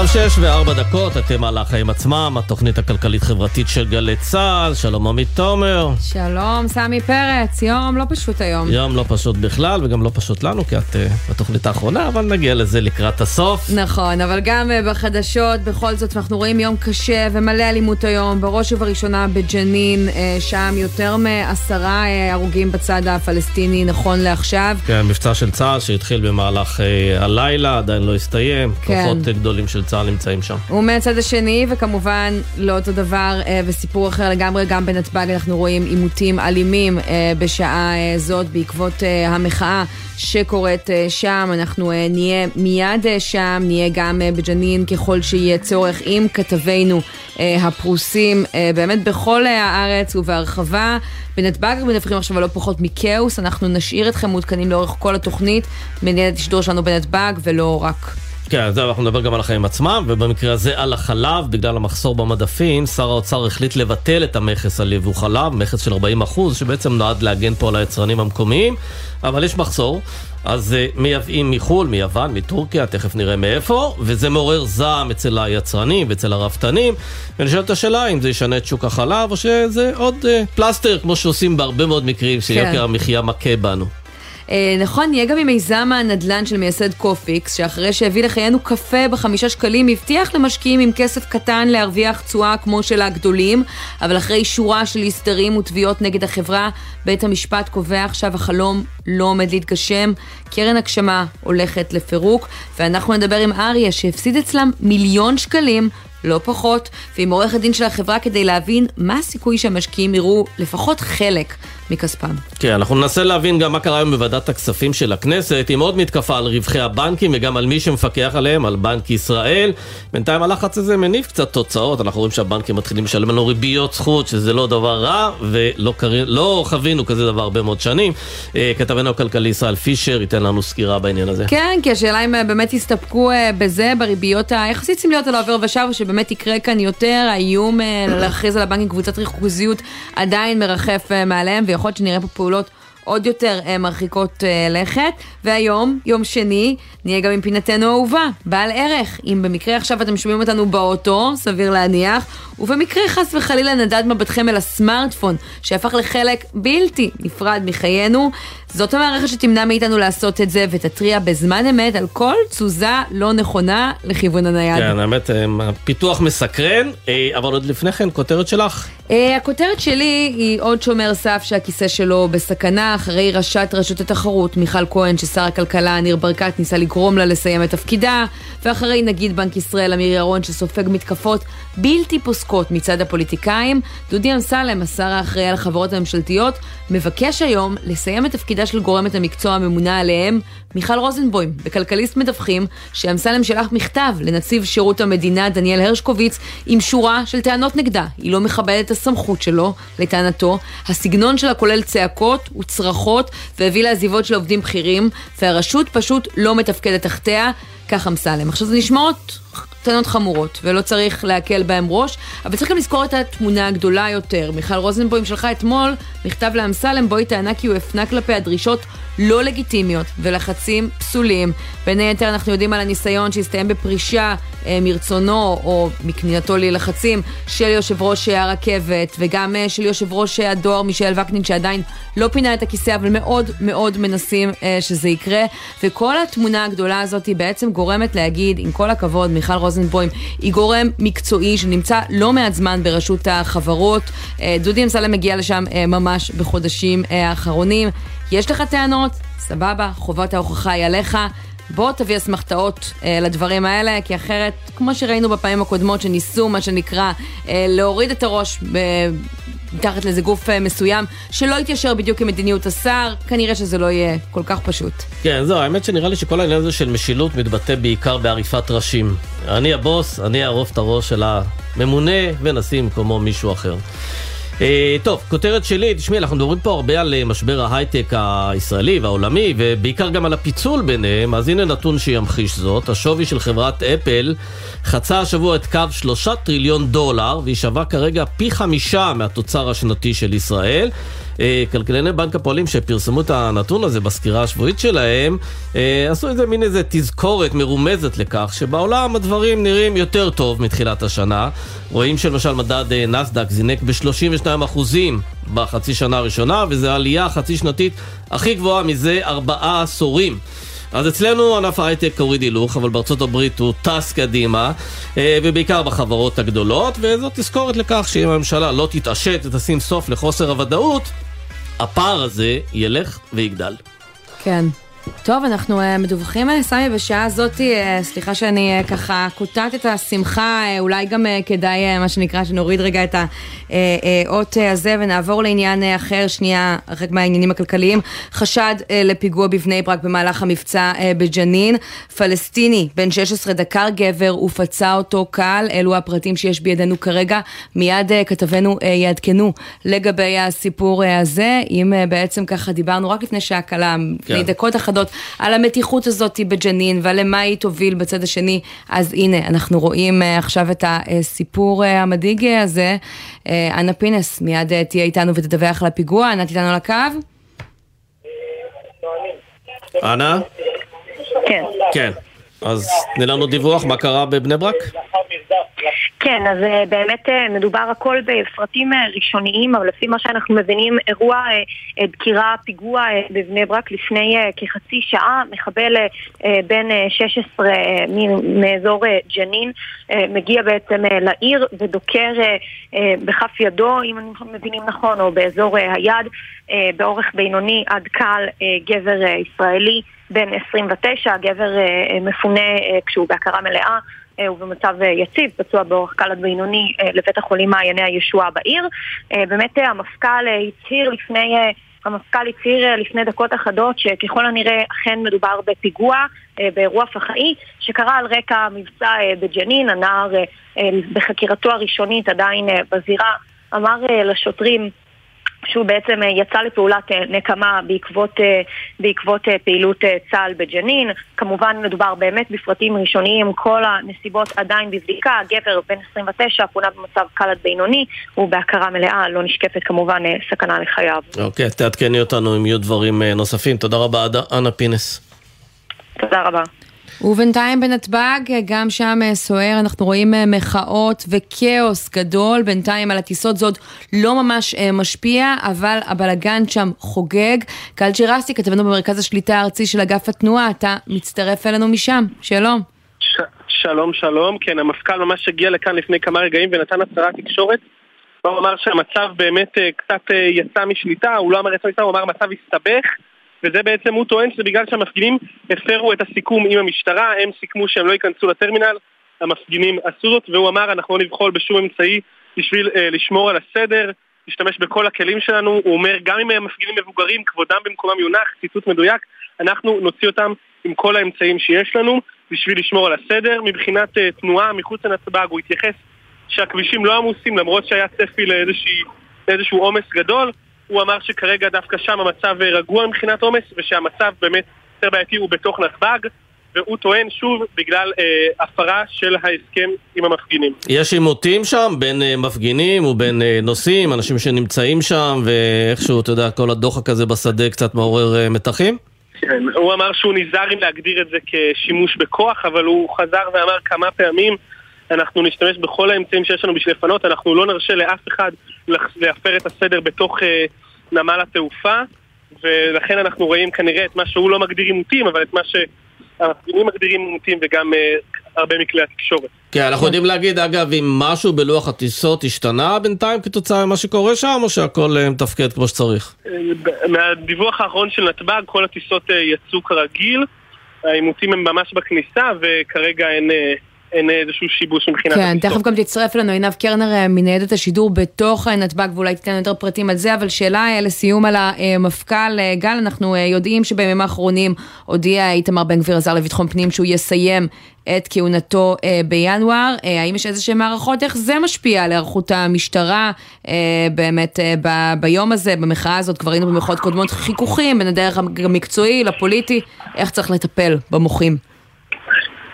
עכשיו שש וארבע דקות, אתם על החיים עצמם, התוכנית הכלכלית-חברתית של גלי צה"ל, שלום עמית תומר. שלום, סמי פרץ, יום לא פשוט היום. יום לא פשוט בכלל, וגם לא פשוט לנו, כי את uh, בתוכנית האחרונה, אבל נגיע לזה לקראת הסוף. נכון, אבל גם uh, בחדשות, בכל זאת, אנחנו רואים יום קשה ומלא אלימות היום, בראש ובראשונה בג'נין, uh, שם יותר מעשרה uh, הרוגים בצד הפלסטיני, נכון לעכשיו. כן, מבצע של צה"ל שהתחיל במהלך uh, הלילה, עדיין לא הסתיים. כן. כוחות גדולים של צה"ל נמצאים שם. ומהצד השני, וכמובן לא אותו דבר אה, וסיפור אחר לגמרי, גם בנתב"ג אנחנו רואים עימותים אלימים אה, בשעה אה, זאת בעקבות המחאה שקורית שם. אנחנו נהיה מיד שם, נהיה גם בג'נין ככל שיהיה צורך עם כתבינו הפרוסים, באמת בכל הארץ ובהרחבה. בנתב"ג מדווחים עכשיו על לא פחות מכאוס, אנחנו נשאיר אתכם מעודכנים לאורך כל התוכנית, מנהלת השידור שלנו בנתב"ג ולא רק. כן, זהו, אנחנו נדבר גם על החיים עצמם, ובמקרה הזה על החלב, בגלל המחסור במדפים, שר האוצר החליט לבטל את המכס על יבוא חלב, מכס של 40 אחוז, שבעצם נועד להגן פה על היצרנים המקומיים, אבל יש מחסור, אז uh, מייבאים מחו"ל, מיוון, מטורקיה, תכף נראה מאיפה, וזה מעורר זעם אצל היצרנים ואצל הרפתנים, את השאלה אם זה ישנה את שוק החלב, או שזה עוד uh, פלסטר, כמו שעושים בהרבה מאוד מקרים, שיוקר כן. המחיה מכה בנו. אה, נכון, נהיה גם עם מיזם הנדל"ן של מייסד קופיקס, שאחרי שהביא לחיינו קפה בחמישה שקלים, הבטיח למשקיעים עם כסף קטן להרוויח תשואה כמו של הגדולים, אבל אחרי שורה של הסדרים ותביעות נגד החברה, בית המשפט קובע עכשיו החלום לא עומד להתגשם, קרן הגשמה הולכת לפירוק, ואנחנו נדבר עם אריה שהפסיד אצלם מיליון שקלים לא פחות, ועם עורך הדין של החברה כדי להבין מה הסיכוי שהמשקיעים יראו לפחות חלק מכספם. כן, אנחנו ננסה להבין גם מה קרה היום בוועדת הכספים של הכנסת, עם עוד מתקפה על רווחי הבנקים וגם על מי שמפקח עליהם, על בנק ישראל. בינתיים הלחץ הזה מניב קצת תוצאות, אנחנו רואים שהבנקים מתחילים לשלם לנו ריביות זכות, שזה לא דבר רע, ולא קר... לא חווינו כזה דבר הרבה מאוד שנים. אה, כתבנו הכלכלי ישראל פישר ייתן לנו סקירה בעניין הזה. כן, כי השאלה אם אה, באמת יסתפקו אה, בזה, בריביות היחסית סמליות על העובר ושב, שבאמת יקרה כאן יותר, האיום להכריז על הבנקים קבוצת ריכוזיות עדיין מרחף מעליהם, ויכול להיות שנראה פה פעולות עוד יותר אה, מרחיקות אה, לכת. והיום, יום שני, נהיה גם עם פינתנו האהובה, בעל ערך. אם במקרה עכשיו אתם שומעים אותנו באוטו, סביר להניח, ובמקרה חס וחלילה נדד מבטכם אל הסמארטפון, שהפך לחלק בלתי נפרד מחיינו, זאת המערכת שתמנע מאיתנו לעשות את זה ותתריע בזמן אמת על כל תזוזה לא נכונה לכיוון הנייד. כן, האמת, אה, פיתוח מסקרן, אבל עוד לפני כן, כותרת שלך. הכותרת שלי היא עוד שומר סף שהכיסא שלו בסכנה. אחרי ראשת רשות התחרות מיכל כהן, ששר הכלכלה ניר ברקת ניסה לגרום לה לסיים את תפקידה, ואחרי נגיד בנק ישראל אמיר ירון שסופג מתקפות בלתי פוסקות מצד הפוליטיקאים, דודי אמסלם, השר האחראי על החברות הממשלתיות, מבקש היום לסיים את תפקידה של גורמת המקצוע הממונה עליהם, מיכל רוזנבוים. בכלכליסט מדווחים שאמסלם שלח מכתב לנציב שירות המדינה דניאל הרשקוביץ עם שורה של טענות נגדה. היא לא מכבדת את הסמכות שלו, לטענתו. הסגנון שלה כולל צעקות וצרחות והביא לעזיבות של עובדים בכירים, והרשות פשוט לא מתפקדת תחתיה. כך אמסלם. עכשיו זה נשמעות טענות חמורות, ולא צריך להקל בהם ראש, אבל צריך גם לזכור את התמונה הגדולה יותר. מיכל רוזנבוים שלחה אתמול מכתב לאמסלם, בו היא טענה כי הוא הפנה כלפי הדרישות לא לגיטימיות ולחצים פסולים. בין היתר אנחנו יודעים על הניסיון שהסתיים בפרישה אה, מרצונו או מכנינתו ללחצים של יושב ראש הרכבת וגם אה, של יושב ראש הדואר מישל וקנין שעדיין לא פינה את הכיסא אבל מאוד מאוד מנסים אה, שזה יקרה וכל התמונה הגדולה הזאת היא בעצם גורמת להגיד עם כל הכבוד מיכל רוזנבוים היא גורם מקצועי שנמצא לא מעט זמן ברשות החברות אה, דודי אמסלם מגיע לשם אה, ממש בחודשים אה, האחרונים יש לך טענות? סבבה, חובת ההוכחה היא עליך. בוא תביא אסמכתאות אה, לדברים האלה, כי אחרת, כמו שראינו בפעמים הקודמות, שניסו, מה שנקרא, אה, להוריד את הראש ב... מתחת לאיזה גוף אה, מסוים, שלא יתיישר בדיוק עם מדיניות השר, כנראה שזה לא יהיה כל כך פשוט. כן, זהו, האמת שנראה לי שכל העניין הזה של משילות מתבטא בעיקר בעריפת ראשים. אני הבוס, אני אערוף את הראש של הממונה ונשים במקומו מישהו אחר. אה, טוב, כותרת שלי, תשמעי, אנחנו מדברים פה הרבה על אה, משבר ההייטק הישראלי והעולמי, ובעיקר גם על הפיצול ביניהם, אז הנה נתון שימחיש זאת. השווי של חברת אפל חצה השבוע את קו שלושה טריליון דולר, והיא שווה כרגע פי חמישה מהתוצר השנתי של ישראל. אה, כלכלני בנק הפועלים שפרסמו את הנתון הזה בסקירה השבועית שלהם, אה, עשו איזה מין איזה תזכורת מרומזת לכך שבעולם הדברים נראים יותר טוב מתחילת השנה. רואים שלמשל מדד אה, נסדק זינק ב-32% בחצי שנה הראשונה, וזו העלייה החצי שנתית הכי גבוהה מזה ארבעה עשורים. אז אצלנו ענף ההייטק הוריד הילוך, אבל בארצות הברית הוא טס קדימה, ובעיקר בחברות הגדולות, וזאת תזכורת לכך שאם הממשלה לא תתעשת ותשים סוף לחוסר הוודאות, הפער הזה ילך ויגדל. כן. טוב, אנחנו uh, מדווחים על סמי בשעה הזאת, uh, סליחה שאני ככה קוטעת את השמחה, אולי גם כדאי, מה שנקרא, שנוריד רגע את האות הזה ונעבור לעניין אחר, שנייה, רק מהעניינים הכלכליים. חשד לפיגוע בבני ברק במהלך המבצע בג'נין. פלסטיני, בן 16, דקר גבר ופצע אותו קל, אלו הפרטים שיש בידינו כרגע. מיד כתבנו יעדכנו לגבי הסיפור הזה, אם בעצם ככה דיברנו רק לפני שעה קלה, כן. לפני דקות אחדות. על המתיחות הזאת בג'נין ועל למה היא תוביל בצד השני. אז הנה, אנחנו רואים אה, עכשיו את הסיפור אה, המדאיג הזה. אה, אנה פינס מיד תהיה איתנו ותדווח על הפיגוע. אנה איתנו על הקו? אנה? כן. כן. אז תני לנו דיווח מה קרה בבני ברק. כן, אז אה, באמת אה, מדובר הכל בפרטים אה, ראשוניים, אבל לפי מה שאנחנו מבינים, אירוע דקירה, פיגוע בבני ברק לפני כחצי שעה, מחבל בן 16 מאזור ג'נין מגיע בעצם לעיר ודוקר בכף ידו, אם אנחנו מבינים נכון, או באזור היד, באורך בינוני עד קל גבר ישראלי. בן 29, הגבר מפונה כשהוא בהכרה מלאה אה, הוא במצב אה, יציב, פצוע באורח קל עד בינוני אה, לבית החולים מעייני הישועה בעיר. באמת המפכ"ל הצהיר לפני... המפכ"ל הצהיר לפני דקות אחדות שככל הנראה אכן מדובר בפיגוע, באירוע פח"עי, שקרה על רקע מבצע בג'נין, הנער בחקירתו הראשונית עדיין בזירה אמר לשוטרים שהוא בעצם אה, יצא לפעולת אה, נקמה בעקבות, אה, בעקבות פעילות צה"ל בג'נין. כמובן מדובר באמת בפרטים ראשוניים, כל הנסיבות עדיין בבדיקה. גבר בן 29 פונה במצב קל עד בינוני, הוא בהכרה מלאה, לא נשקפת כמובן סכנה לחייו. אוקיי, okay, תעדכני אותנו אם יהיו דברים נוספים. תודה רבה, אנה פינס. תודה רבה. ובינתיים בנתב"ג, גם שם אה, סוער, אנחנו רואים אה, מחאות וכאוס גדול. בינתיים על הטיסות זה עוד לא ממש אה, משפיע, אבל הבלגן שם חוגג. קהל ג'רסי, כתבנו במרכז השליטה הארצי של אגף התנועה, אתה מצטרף אלינו משם. שלום. שלום, שלום. כן, המפכ"ל ממש הגיע לכאן לפני כמה רגעים ונתן הצהרת תקשורת. הוא אמר שהמצב באמת קצת יצא משליטה, הוא לא אמר יצא משליטה, הוא אמר המצב הסתבך. וזה בעצם, הוא טוען שזה בגלל שהמפגינים הפרו את הסיכום עם המשטרה, הם סיכמו שהם לא ייכנסו לטרמינל, המפגינים עשו זאת, והוא אמר אנחנו לא נבחול בשום אמצעי בשביל אה, לשמור על הסדר, להשתמש בכל הכלים שלנו, הוא אומר גם אם הם מפגינים מבוגרים, כבודם במקומם יונח, ציטוט מדויק, אנחנו נוציא אותם עם כל האמצעים שיש לנו בשביל לשמור על הסדר. מבחינת uh, תנועה מחוץ לנתב"ג הוא התייחס שהכבישים לא עמוסים למרות שהיה צפי לאיזשהו עומס גדול הוא אמר שכרגע דווקא שם המצב רגוע מבחינת עומס, ושהמצב באמת יותר בעייתי הוא בתוך נתב"ג, והוא טוען שוב בגלל אה, הפרה של ההסכם עם המפגינים. יש עימותים שם בין אה, מפגינים ובין אה, נוסעים, אנשים שנמצאים שם, ואיכשהו, אתה יודע, כל הדוחק הזה בשדה קצת מעורר אה, מתחים? כן, הוא אמר שהוא נזהר אם להגדיר את זה כשימוש בכוח, אבל הוא חזר ואמר כמה פעמים אנחנו נשתמש בכל האמצעים שיש לנו בשביל לפנות, אנחנו לא נרשה לאף אחד להפר את הסדר בתוך uh, נמל התעופה, ולכן אנחנו רואים כנראה את מה שהוא לא מגדיר עימותים, אבל את מה שהמפגינים מגדירים עימותים וגם uh, הרבה מכלי התקשורת. כן, אנחנו יודעים להגיד, אגב, אם משהו בלוח הטיסות השתנה בינתיים כתוצאה ממה שקורה שם, או שהכל uh, מתפקד כמו שצריך? מהדיווח האחרון של נתב"ג, כל הטיסות יצאו כרגיל, העימותים הם ממש בכניסה, וכרגע אין... אין איזשהו שיבוש מבחינת כן, הטיסות. תכף גם תצטרף אלינו עינב קרנר אה, מניידת השידור בתוך אה, נתב"ג, ואולי תיתן יותר פרטים על זה, אבל שאלה אה, לסיום על המפכ"ל. גל, אנחנו יודעים שבימים האחרונים הודיע איתמר בן גביר עזר לביטחון פנים שהוא יסיים את כהונתו בינואר. האם יש איזה שהן מערכות? איך זה משפיע על היערכות המשטרה באמת ב- ביום הזה, במחאה הזאת? כבר היינו במחאות קודמות חיכוכים בין הדרך המקצועי לפוליטי, איך צריך לטפל במוחים?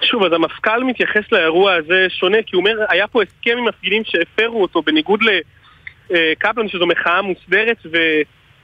שוב, אז המפכ"ל מתייחס לאירוע הזה שונה, כי הוא אומר, היה פה הסכם עם מפגינים שהפרו אותו, בניגוד לקפלן, שזו מחאה מוסדרת,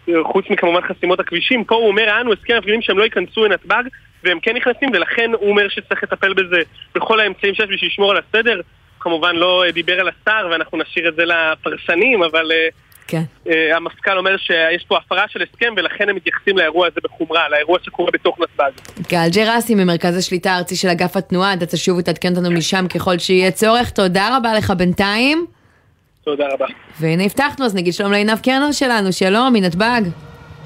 וחוץ מכמובן חסימות הכבישים, פה הוא אומר, היה לנו הסכם מפגינים שהם לא ייכנסו לנתב"ג, והם כן נכנסים, ולכן הוא אומר שצריך לטפל בזה בכל האמצעים שיש בשביל לשמור על הסדר. כמובן לא דיבר על השר, ואנחנו נשאיר את זה לפרשנים, אבל... Uh, כן. Uh, המפכ"ל אומר שיש פה הפרה של הסכם ולכן הם מתייחסים לאירוע הזה בחומרה, לאירוע שקורה בתוך נתב"ג. גל ג'רסי ממרכז השליטה הארצי של אגף התנועה, אתה תשוב ותעדכן אותנו משם ככל שיהיה צורך. תודה רבה לך בינתיים. תודה רבה. והנה הבטחנו, אז נגיד שלום לעינב קרנר שלנו, שלום מנתב"ג.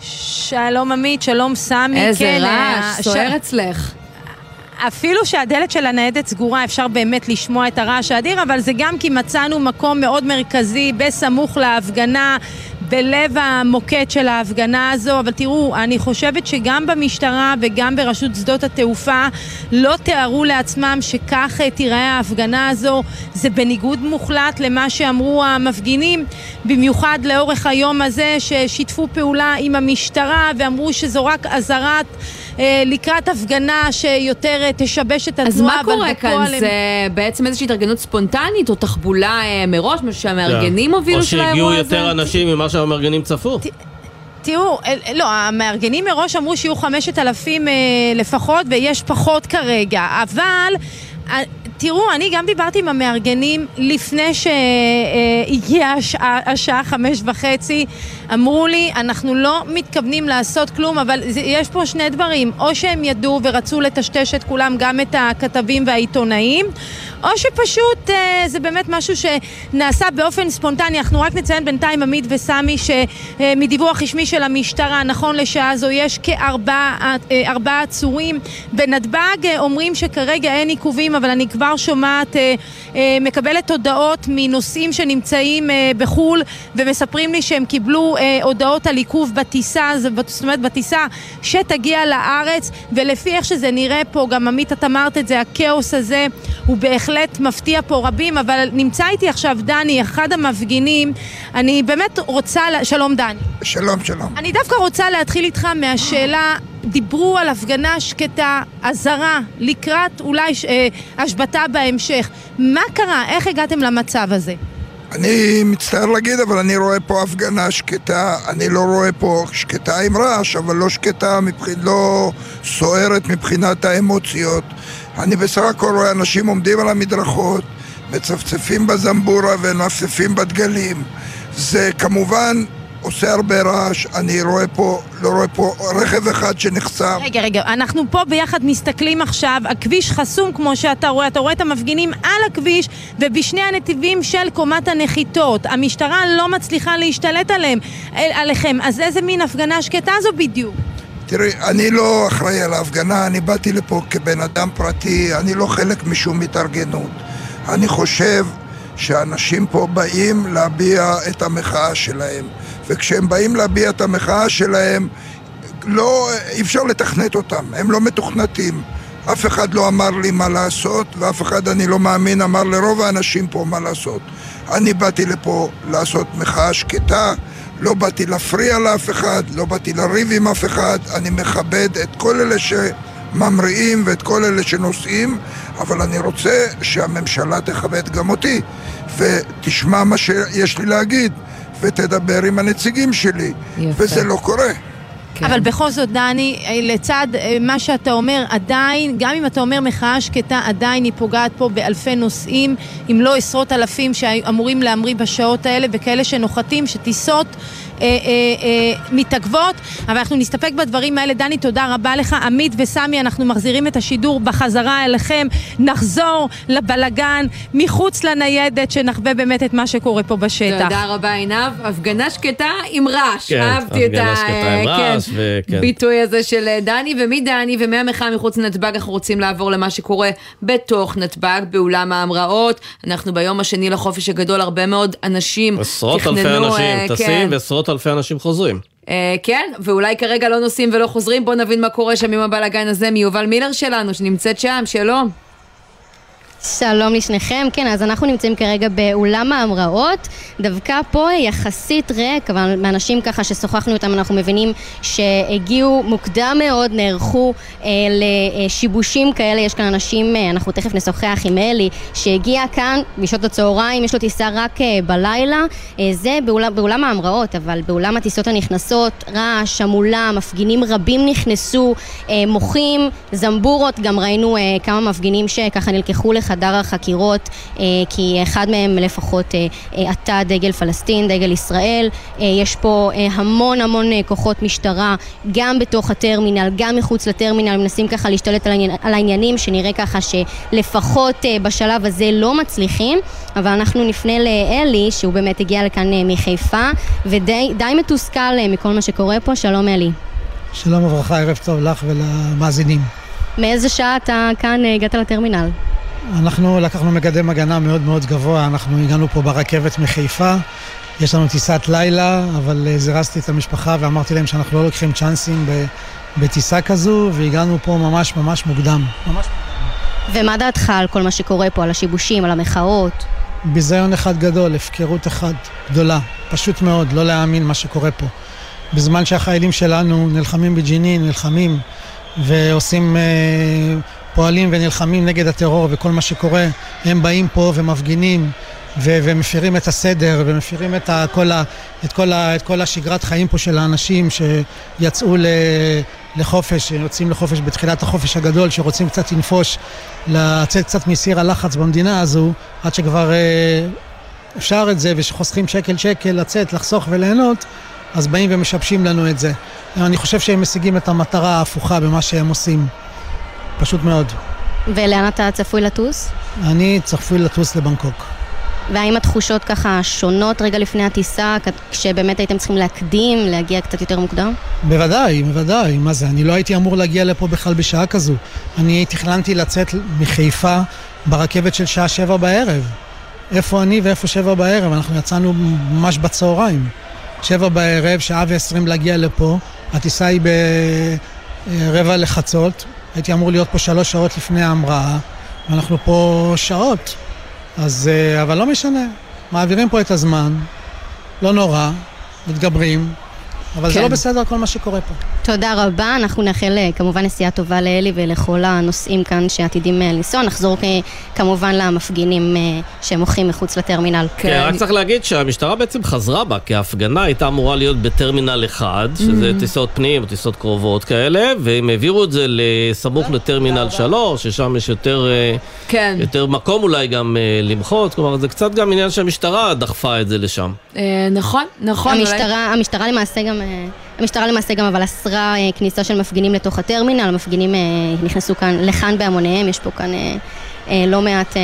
שלום עמית, שלום סמי. איזה כן, רעש, אה, סוער ש... אצלך. אפילו שהדלת של הניידת סגורה, אפשר באמת לשמוע את הרעש האדיר, אבל זה גם כי מצאנו מקום מאוד מרכזי בסמוך להפגנה, בלב המוקד של ההפגנה הזו. אבל תראו, אני חושבת שגם במשטרה וגם ברשות שדות התעופה לא תיארו לעצמם שכך תיראה ההפגנה הזו. זה בניגוד מוחלט למה שאמרו המפגינים, במיוחד לאורך היום הזה, ששיתפו פעולה עם המשטרה ואמרו שזו רק אזהרת... אה, לקראת הפגנה שיותר אה, תשבש את התנועה. אז מה קורה כאן? הם... זה בעצם איזושהי התארגנות ספונטנית או תחבולה אה, מראש, משהו שהמארגנים כן. הובילו של האירוע הזה? או שהגיעו יותר אנשים ממה שהמארגנים צפו. תראו, לא, המארגנים מראש אמרו שיהיו חמשת אלפים לפחות ויש פחות כרגע, אבל תראו, אני גם דיברתי עם המארגנים לפני שהגיעה השעה, השעה חמש וחצי. אמרו לי, אנחנו לא מתכוונים לעשות כלום, אבל יש פה שני דברים. או שהם ידעו ורצו לטשטש את כולם, גם את הכתבים והעיתונאים, או שפשוט אה, זה באמת משהו שנעשה באופן ספונטני. אנחנו רק נציין בינתיים, עמית וסמי, שמדיווח רשמי של המשטרה, נכון לשעה זו, יש כארבעה אה, עצורים בנתב"ג. אה, אומרים שכרגע אין עיכובים, אבל אני כבר שומעת, אה, אה, מקבלת הודעות מנוסעים שנמצאים אה, בחו"ל ומספרים לי שהם קיבלו הודעות על עיכוב בטיסה, זאת אומרת בטיסה שתגיע לארץ, ולפי איך שזה נראה פה, גם עמית את אמרת את זה, הכאוס הזה הוא בהחלט מפתיע פה רבים, אבל נמצא איתי עכשיו דני, אחד המפגינים, אני באמת רוצה, שלום דני. שלום, שלום. אני דווקא רוצה להתחיל איתך מהשאלה דיברו על הפגנה שקטה, אזהרה, לקראת אולי אה, השבתה בהמשך. מה קרה? איך הגעתם למצב הזה? אני מצטער להגיד, אבל אני רואה פה הפגנה שקטה. אני לא רואה פה שקטה עם רעש, אבל לא שקטה, מבח... לא סוערת מבחינת האמוציות. אני בסך הכל רואה אנשים עומדים על המדרכות, מצפצפים בזמבורה ונפספים בדגלים. זה כמובן עושה הרבה רעש, אני רואה פה, לא רואה פה רכב אחד שנחסם. רגע, רגע, אנחנו פה ביחד מסתכלים עכשיו, הכביש חסום כמו שאתה רואה, אתה רואה את המפגינים על הכביש ובשני הנתיבים של קומת הנחיתות. המשטרה לא מצליחה להשתלט עליהם, עליכם, אז איזה מין הפגנה שקטה זו בדיוק? תראי, אני לא אחראי על ההפגנה, אני באתי לפה כבן אדם פרטי, אני לא חלק משום התארגנות. אני חושב שאנשים פה באים להביע את המחאה שלהם. וכשהם באים להביע את המחאה שלהם, לא, אי אפשר לתכנת אותם, הם לא מתוכנתים. אף אחד לא אמר לי מה לעשות, ואף אחד, אני לא מאמין, אמר לרוב האנשים פה מה לעשות. אני באתי לפה לעשות מחאה שקטה, לא באתי להפריע לאף אחד, לא באתי לריב עם אף אחד, אני מכבד את כל אלה שממריאים ואת כל אלה שנוסעים, אבל אני רוצה שהממשלה תכבד גם אותי ותשמע מה שיש לי להגיד. ותדבר עם הנציגים שלי. יפה. וזה לא קורה. כן. אבל בכל זאת, דני, לצד אה, מה שאתה אומר, עדיין, גם אם אתה אומר מחאה שקטה, עדיין היא פוגעת פה באלפי נוסעים, אם לא עשרות אלפים שאמורים להמריא בשעות האלה, וכאלה שנוחתים, שטיסות אה, מתעכבות, אבל אנחנו נסתפק בדברים האלה. דני, תודה רבה לך. עמית וסמי, אנחנו מחזירים את השידור בחזרה אליכם. נחזור לבלגן מחוץ לניידת, שנחווה באמת את מה שקורה פה בשטח. תודה רבה, עינב. הפגנה שקטה עם רעש. כן, אהבתי את הפגנה שקטה עם רעש, וכן. הביטוי הזה של דני, ומדני ומהמחאה מחוץ לנתב"ג אנחנו רוצים לעבור למה שקורה בתוך נתב"ג, באולם ההמראות. אנחנו ביום השני לחופש הגדול, הרבה מאוד אנשים עשרות תכננו... אלפי אנשים אה, טסים כן. ועשרות אלפי אנשים חוזרים. אה, כן, ואולי כרגע לא נוסעים ולא חוזרים, בואו נבין מה קורה שם עם הבלאגן הזה מיובל מילר שלנו, שנמצאת שם, שלום. שלום לשניכם, כן, אז אנחנו נמצאים כרגע באולם ההמראות, דווקא פה יחסית ריק, אבל מאנשים ככה ששוחחנו איתם אנחנו מבינים שהגיעו מוקדם מאוד, נערכו אה, לשיבושים כאלה, יש כאן אנשים, אה, אנחנו תכף נשוחח עם אלי, שהגיע כאן בשעות הצהריים, יש לו טיסה רק אה, בלילה, אה, זה באולם, באולם ההמראות, אבל באולם הטיסות הנכנסות, רעש, המולה, מפגינים רבים נכנסו, אה, מוחים, זמבורות, גם ראינו אה, כמה מפגינים שככה נלקחו לחדר החקירות, אה, כי אחד מהם לפחות אה, אה, עטה דגל פלסטין, דגל ישראל. יש פה המון המון כוחות משטרה, גם בתוך הטרמינל, גם מחוץ לטרמינל, מנסים ככה להשתלט על, העניין, על העניינים, שנראה ככה שלפחות בשלב הזה לא מצליחים, אבל אנחנו נפנה לאלי, שהוא באמת הגיע לכאן מחיפה, ודי די מתוסכל מכל מה שקורה פה. שלום אלי. שלום וברכה, ערב טוב לך ולמאזינים. מאיזה שעה אתה כאן הגעת לטרמינל? אנחנו לקחנו מקדם הגנה מאוד מאוד גבוה, אנחנו הגענו פה ברכבת מחיפה, יש לנו טיסת לילה, אבל אה, זירזתי את המשפחה ואמרתי להם שאנחנו לא לוקחים צ'אנסים בטיסה כזו, והגענו פה ממש ממש מוקדם. ממש ומה דעתך על כל מה שקורה פה, על השיבושים, על המחאות? ביזיון אחד גדול, הפקרות אחת גדולה, פשוט מאוד, לא להאמין מה שקורה פה. בזמן שהחיילים שלנו נלחמים בג'נין, נלחמים ועושים, אה, פועלים ונלחמים נגד הטרור וכל מה שקורה, הם באים פה ומפגינים ו- ומפירים את הסדר ומפירים את, ה- כל, ה- את, כל ה- את כל השגרת חיים פה של האנשים שיצאו ל- לחופש, שיוצאים לחופש בתחילת החופש הגדול, שרוצים קצת לנפוש, לצאת קצת מסיר הלחץ במדינה הזו, עד שכבר אה, אפשר את זה ושחוסכים שקל שקל לצאת, לחסוך וליהנות, אז באים ומשבשים לנו את זה. אני חושב שהם משיגים את המטרה ההפוכה במה שהם עושים. פשוט מאוד. ולאן אתה צפוי לטוס? אני צפוי לטוס לבנקוק. והאם התחושות ככה שונות רגע לפני הטיסה, כשבאמת הייתם צריכים להקדים, להגיע קצת יותר מוקדם? בוודאי, בוודאי, מה זה? אני לא הייתי אמור להגיע לפה בכלל בשעה כזו. אני תכננתי לצאת מחיפה ברכבת של שעה שבע בערב. איפה אני ואיפה שבע בערב? אנחנו יצאנו ממש בצהריים. שבע בערב, שעה ועשרים להגיע לפה, הטיסה היא ברבע לחצות, הייתי אמור להיות פה שלוש שעות לפני ההמראה, ואנחנו פה שעות. אז, אה, אבל לא משנה, מעבירים פה את הזמן, לא נורא, מתגברים, אבל זה כן. לא בסדר כל מה שקורה פה. תודה רבה, אנחנו נאחל אה, כמובן נסיעה טובה לאלי ולכל הנוסעים כאן שעתידים אה, לנסוע. נחזור אה, כמובן למפגינים שמוחים מחוץ לטרמינל. כן, רק צריך להגיד שהמשטרה בעצם חזרה בה, כי ההפגנה הייתה אמורה להיות בטרמינל אחד, שזה טיסות פנים או טיסות קרובות כאלה, והם העבירו את זה לסמוך לטרמינל 3, ששם יש יותר, כן. יותר מקום אולי גם למחות, כלומר זה קצת גם עניין שהמשטרה דחפה את זה לשם. אה, נכון, נכון. אולי- המשטרה, המשטרה למעשה גם, המשטרה למעשה גם אבל אסרה אה, כניסה של מפגינים לתוך הטרמינל, המפגינים אה, נכנסו כאן, לכאן בהמוניהם, יש פה כאן אה, אה, לא מעט אה,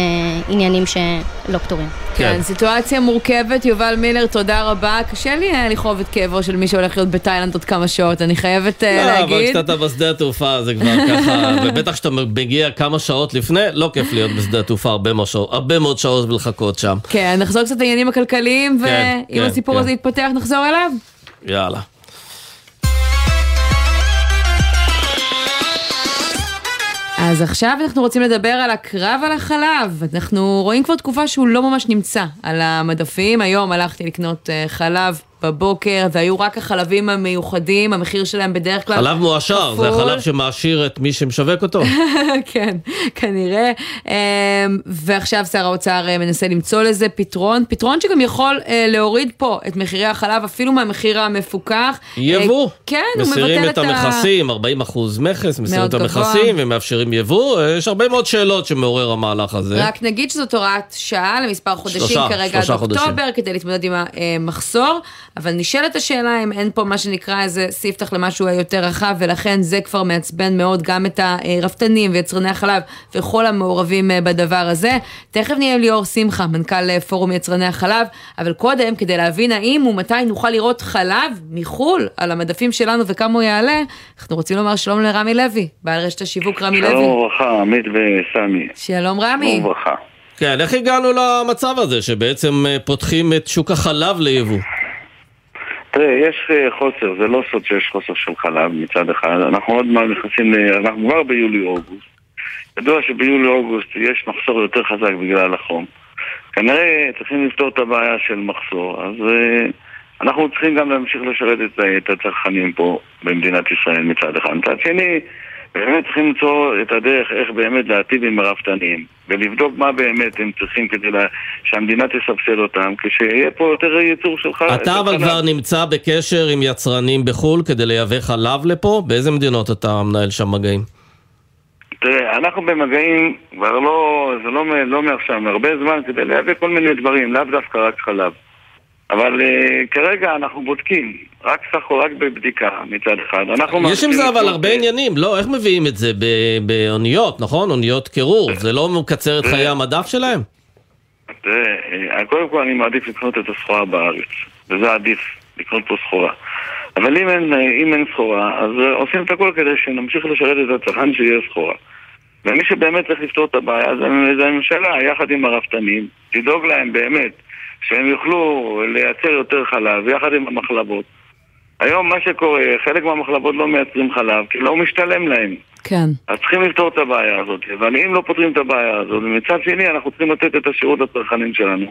עניינים שלא פתורים. כן, כן. סיטואציה מורכבת, יובל מילר, תודה רבה. קשה לי אה, לכאוב את כאבו של מי שהולך להיות בתאילנד עוד כמה שעות, אני חייבת אה, לא, אבל להגיד. כשאתה בשדה התעופה זה כבר ככה, ובטח כשאתה מגיע כמה שעות לפני, לא כיף להיות בשדה התעופה הרבה מאוד שעות, ולחכות שם. כן, נחזור קצת לעניינים הכלכליים, כן, ואם כן, הסיפור. הזה יתפתח נחזור אליו. יאללה. אז עכשיו אנחנו רוצים לדבר על הקרב על החלב. אנחנו רואים כבר תקופה שהוא לא ממש נמצא על המדפים. היום הלכתי לקנות אה, חלב בבוקר, והיו רק החלבים המיוחדים, המחיר שלהם בדרך כלל... חלב מועשר, זה. החלב שמעשיר את מי שמשווק אותו. כן, כנראה. אמ, ועכשיו שר האוצר אה, מנסה למצוא לזה פתרון, פתרון שגם יכול אה, להוריד פה את מחירי החלב אפילו מהמחיר המפוקח. יבוא. אה, כן, הוא מבטל מסירים את את ה... המכסים, 40 אחוז מכס, מסירים את. המכסים ומאפשרים יבוא. יש הרבה מאוד שאלות שמעורר המהלך הזה. רק נגיד שזאת הוראת שעה למספר חודשים שלושה, כרגע עד שלושה חודשים. אוקטובר, כדי להתמודד עם המחסור, אבל נשאלת השאלה אם אין פה מה שנקרא איזה ספתח למשהו יותר רחב, ולכן זה כבר מעצבן מאוד גם את הרפתנים ויצרני החלב וכל המעורבים אה, בדבר הזה. תכף נהיה עם ליאור שמחה, מנכ"ל אה, פורום יצרני החלב, אבל קודם, כדי להבין האם ומתי נוכל לראות חלב מחו"ל על המדפים שלנו וכמה הוא יעלה, אנחנו רוצים לומר שלום לרמי לוי, בעל רשת השיווק רמי לוי. שלום וברכה, עמית וסמי. שלום רמי. שלום וברכה. כן, איך הגענו למצב הזה שבעצם אה, פותחים את שוק החלב ליבוא? תראה, יש אה, חוסר, זה לא סוד שיש חוסר של חלב מצד אחד. אנחנו עוד מעט נכנסים. אנחנו כבר ביולי-אוגוסט. ידוע שביולי-אוגוסט יש מחסור יותר חזק בגלל החום. כנראה צריכים לפתור את הבעיה של מחסור, אז uh, אנחנו צריכים גם להמשיך לשרת את, את הצרכנים פה במדינת ישראל מצד אחד. מצד שני, באמת צריכים למצוא את הדרך איך באמת להטיב עם הרפתנים ולבדוק מה באמת הם צריכים כדי לה... שהמדינה תסבסד אותם כשיהיה פה יותר ייצור של חלב. אתה אבל כבר נמצא בקשר עם יצרנים בחו"ל כדי לייבא חלב לפה? באיזה מדינות אתה מנהל שם מגעים? תראה, אנחנו במגעים כבר לא, זה לא, לא מעכשיו, הרבה זמן כדי לייבא כל מיני דברים, לאו דווקא רק חלב. אבל uh, כרגע אנחנו בודקים, רק סך הכל רק בבדיקה מצד אחד. יש עם זה אבל הרבה עניינים, לא? איך מביאים את זה? באוניות, נכון? אוניות קירור, זה לא מקצר את חיי המדף שלהם? תראה, אה, קודם כל אני מעדיף לקנות את הסחורה בארץ, וזה עדיף, לקנות פה סחורה. אבל אם אין, אה, אם אין סחורה, אז עושים את הכל כדי שנמשיך לשרת את הצרכן שיהיה סחורה. ומי שבאמת צריך לפתור את הבעיה זה הממשלה, יחד עם הרפתנים, לדאוג להם באמת. שהם יוכלו לייצר יותר חלב יחד עם המחלבות. היום מה שקורה, חלק מהמחלבות לא מייצרים חלב כי לא משתלם להם. כן. אז צריכים לפתור את הבעיה הזאת, אבל אם לא פותרים את הבעיה הזאת, ומצד שני אנחנו צריכים לתת את השירות לצרכנים שלנו.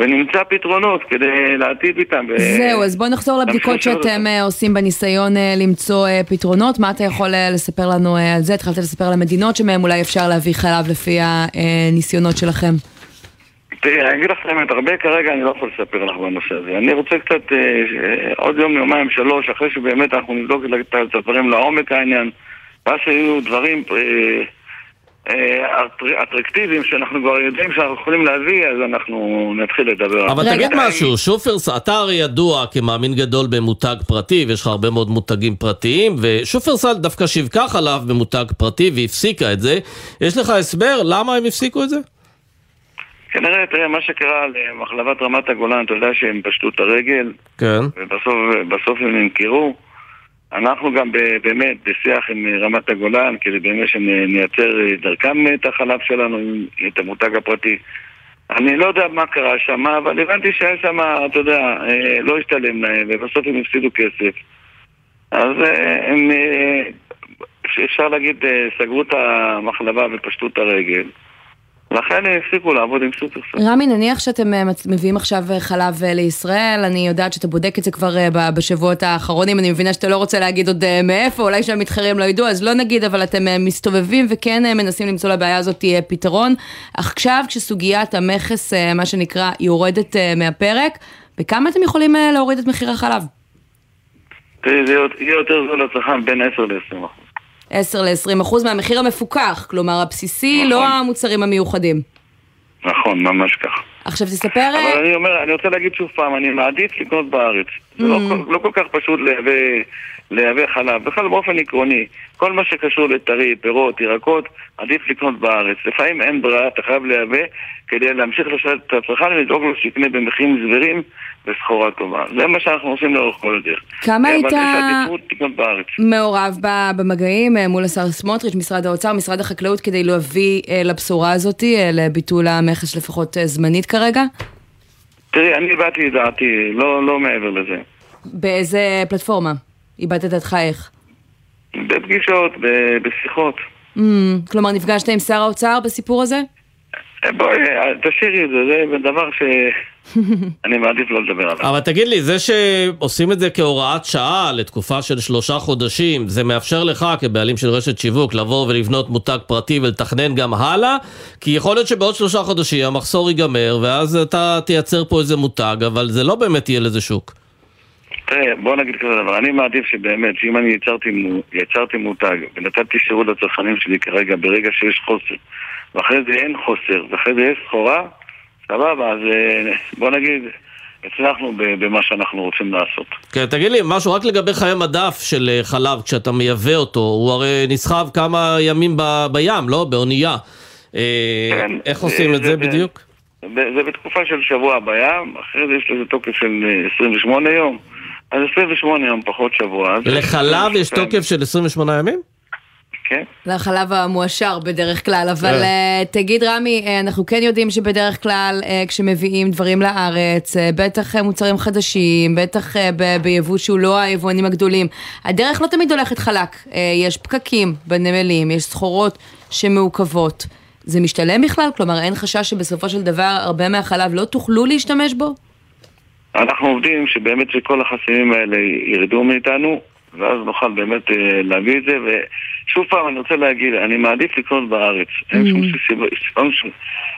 ונמצא פתרונות כדי להטיב איתם. זהו, אז בוא נחזור לבדיקות שאתם uh, עושים בניסיון uh, למצוא uh, פתרונות. מה אתה יכול לספר לנו על זה? התחלת לספר על המדינות שמהם אולי אפשר להביא חלב לפי הניסיונות שלכם. תראי, אני אגיד לך את האמת, הרבה כרגע אני לא יכול לספר לך בנושא הזה. אני רוצה קצת, אה, אה, עוד יום, יומיים, שלוש, אחרי שבאמת אנחנו נבדוק את הדברים לעומק העניין, ואז שיהיו דברים אה, אה, אטרקטיביים שאנחנו כבר יודעים שאנחנו יכולים להביא, אז אנחנו נתחיל לדבר. אבל תגיד משהו, שופרסל, אתה הרי ידוע כמאמין גדול במותג פרטי, ויש לך הרבה מאוד מותגים פרטיים, ושופרסל דווקא שיווקה חלב במותג פרטי והפסיקה את זה. יש לך הסבר למה הם הפסיקו את זה? כנראה, תראה, מה שקרה למחלבת רמת הגולן, אתה יודע שהם פשטו את הרגל. כן. ובסוף הם נמכרו. אנחנו גם באמת בשיח עם רמת הגולן, כדי באמת שנייצר דרכם את החלב שלנו, את המותג הפרטי. אני לא יודע מה קרה שם, אבל הבנתי שהיה שם, אתה יודע, אה, לא השתלם להם, ובסוף הם הפסידו כסף. אז אה, הם, אה, אפשר להגיד, סגרו את המחלבה ופשטו את הרגל. לכן הפסיקו לעבוד עם סופרסל. רמי, נניח שאתם אה, מביאים עכשיו אה, חלב אה, לישראל, אני יודעת שאתה בודק את זה כבר בשבועות האחרונים, אני מבינה שאתה לא רוצה להגיד עוד מאיפה, אולי שהמתחרים לא ידעו, אז לא נגיד, אבל אתם מסתובבים וכן מנסים למצוא לבעיה הזאת פתרון. עכשיו, כשסוגיית המכס, מה שנקרא, יורדת מהפרק, בכמה אתם יכולים להוריד את מחיר החלב? תראי, זה יהיה יותר זול לצרכן בין 10 ל-20 אחוז. 10 ל-20 אחוז מהמחיר המפוקח, כלומר הבסיסי, לא נכון. לא המוצרים המיוחדים. נכון, ממש כך. עכשיו תספר... אבל אה, אני אומר, אני רוצה להגיד שוב פעם, אני מעדיף לקנות בארץ. Mm-hmm. זה לא, mm. לא כל כך פשוט לייבא, לייבא חלב. בכלל באופן עקרוני, כל מה שקשור לטרי, פירות, ירקות, עדיף לקנות בארץ. לפעמים אין ברירה, אתה חייב לייבא כדי להמשיך לשרת את הצרכן ולדאוג לו שיקנה במחירים סבירים וסחורה טובה. זה מה שאנחנו עושים לאורך כל הדרך. כמה היית מעורב במגעים אה, מול השר סמוטריץ', משרד האוצר, משרד החקלאות, כדי להביא אה, לבשורה הזאת, אה, לביטול המכס לפחות זמנית כרגע? תראי, אני הבעתי את דעתי, לא, לא מעבר לזה. באיזה פלטפורמה? איבדת את דעתך איך? בפגישות, בשיחות. Mm, כלומר, נפגשת עם שר האוצר בסיפור הזה? בואי, תשאירי את זה, זה דבר שאני מעדיף לא לדבר עליו. אבל תגיד לי, זה שעושים את זה כהוראת שעה לתקופה של שלושה חודשים, זה מאפשר לך כבעלים של רשת שיווק לבוא ולבנות מותג פרטי ולתכנן גם הלאה? כי יכול להיות שבעוד שלושה חודשים המחסור ייגמר, ואז אתה תייצר פה איזה מותג, אבל זה לא באמת יהיה לזה שוק. תראה, בוא נגיד כזה דבר, אני מעדיף שבאמת, שאם אני יצרתי, יצרתי מותג ונתתי שירות לצרכנים שלי כרגע, ברגע שיש חוסר, ואחרי זה אין חוסר, ואחרי זה יש סחורה, סבבה, אז אה, בוא נגיד, הצלחנו במה שאנחנו רוצים לעשות. כן, תגיד לי, משהו רק לגבי חיי מדף של אה, חלב, כשאתה מייבא אותו, הוא הרי נסחב כמה ימים ב, בים, לא? באונייה. אה, כן, איך עושים את זה, זה בדיוק? זה בתקופה של שבוע בים, אחרי זה יש לזה תוקף של 28 יום. אז 28 יום פחות שבוע. לחלב יש תוקף של 28 ימים? כן. לחלב המואשר בדרך כלל, אבל uh, תגיד רמי, uh, אנחנו כן יודעים שבדרך כלל כשמביאים דברים לארץ, בטח מוצרים חדשים, בטח ביבוא שהוא לא היבואנים הגדולים, הדרך לא תמיד הולכת חלק, יש פקקים בנמלים, יש סחורות שמעוכבות. זה משתלם בכלל? כלומר, אין חשש שבסופו של דבר הרבה מהחלב לא תוכלו להשתמש בו? אנחנו עובדים שבאמת שכל החסמים האלה ירדו מאיתנו, ואז נוכל באמת אה, להביא את זה, ושוב פעם אני רוצה להגיד, אני מעדיף לקנות בארץ. אין שום mm. סיבה,